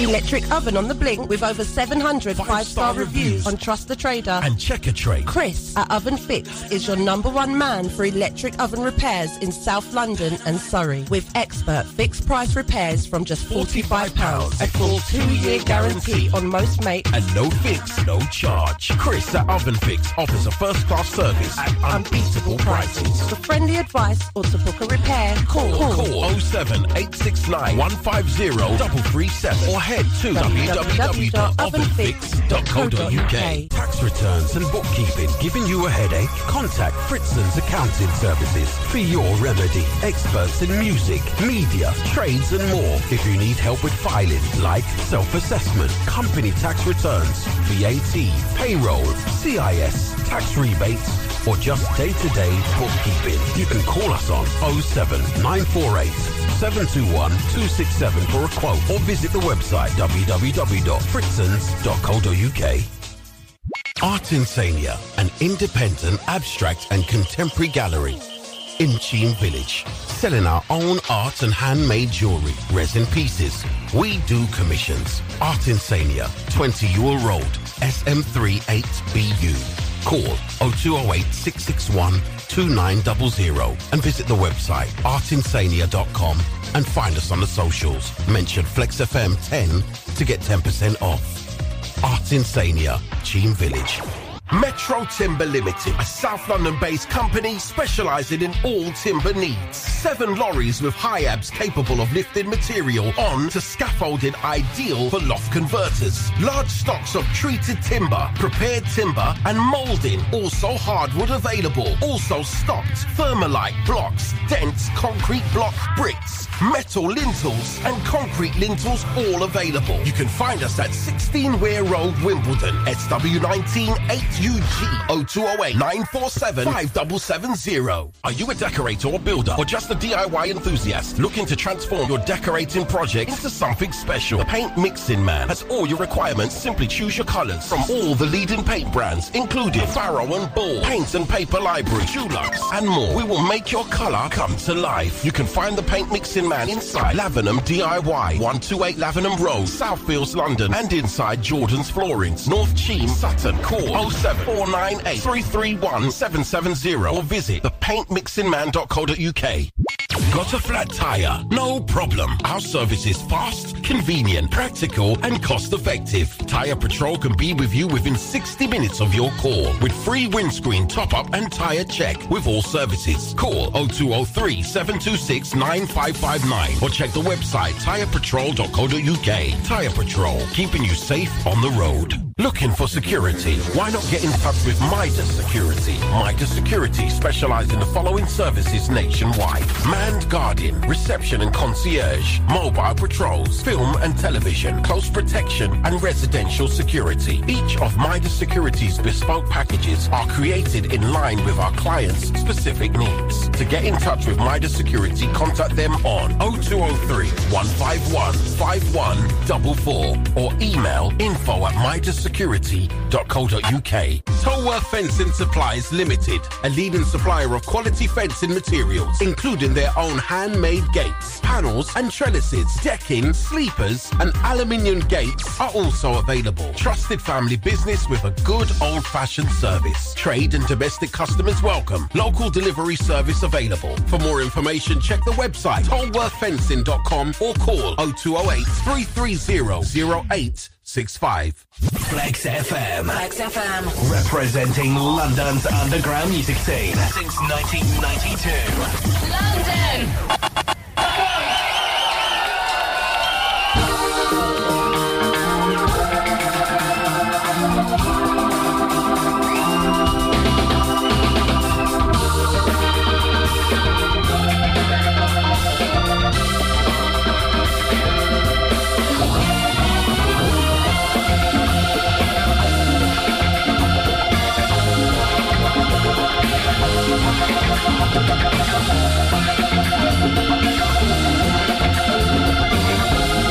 Electric oven on the blink with over 700 five-star reviews on Trust the Trader. And check a trade. Chris at Oven Fix is your number one man for electric oven repairs in South London and Surrey. With expert fixed price repairs from just £45. A full two-year guarantee on most mates. And no fix, no charge. Chris at Oven Fix offers a first class service at unbeatable prices. For friendly advice or to book a repair, call. Call 07 869 150 337 or head to www.ovenfix.co.uk. Tax returns and bookkeeping giving you a headache? Contact Fritzon's Accounting Services for your remedy. Experts in music, media, trades and more. If you need help with filing, like self-assessment, company tax returns, VAT, payroll, CIS, tax rebates, or just day-to-day bookkeeping, you can call us on 07 948 721 267 for a quote or visit the website www.fritzons.co.uk. Art Insania, an independent, abstract and contemporary gallery in Cheam Village, selling our own art and handmade jewelry, resin pieces. We do commissions. Art Insania, 20 Ewell Road, SM38BU. Call 0208 661 2900 and visit the website artinsania.com and find us on the socials. Mention FlexFM 10 to get 10% off. Art Insania, Cheam Village. Metro Timber Limited, a South London-based company specialising in all timber needs. Seven lorries with Hiabs capable of lifting material on to scaffolding ideal for loft converters. Large stocks of treated timber, prepared timber and moulding. Also hardwood available. Also stocked thermalite blocks, dense concrete block bricks, metal lintels and concrete lintels all available. You can find us at 16 Weir Road, Wimbledon, SW19 8UG 0208 947 5770. Are you a decorator or builder or just a DIY enthusiast looking to transform your decorating project into something special? The Paint Mixing Man has all your requirements. Simply choose your colors from all the leading paint brands, including Farrow and Ball, Paints and Paper Library, Dulux, and more. We will make your color come to life. You can find the Paint Mixing Man inside Lavenham DIY, 128 Lavenham Road, Southfields, London, and inside Jordan's Floorings, North Cheam, Sutton. Call 07498 331 770 or visit thepaintmixingman.co.uk. Got a flat tire? No problem. Our service is fast, convenient, practical, and cost effective. Tire Patrol can be with you within 60 minutes of your call with free windscreen top up and tire check with all services. Call 0203 726 9559 or check the website tirepatrol.co.uk. Tire Patrol, keeping you safe on the road. Looking for security? Why not get in touch with Midas Security? Midas Security specialise in the following services nationwide. Manned guardian, reception and concierge, mobile patrols, film and television, close protection and residential security. Each of Midas Security's bespoke packages are created in line with our clients' specific needs. To get in touch with Midas Security, contact them on 0203 151 5144 or email info at midassecurity.co.uk. Tolworth Fencing Supplies Limited, a leading supplier of quality fencing materials, including their own handmade gates, panels and trellises, decking, sleepers and aluminium gates are also available. Trusted family business with a good old-fashioned service. Trade and domestic customers welcome. Local delivery service available. For more information, check the website tolworthfencing.com or call 0208 330 0865. Flex FM. Flex FM. Representing London's underground music scene since 1992. London. Thank you.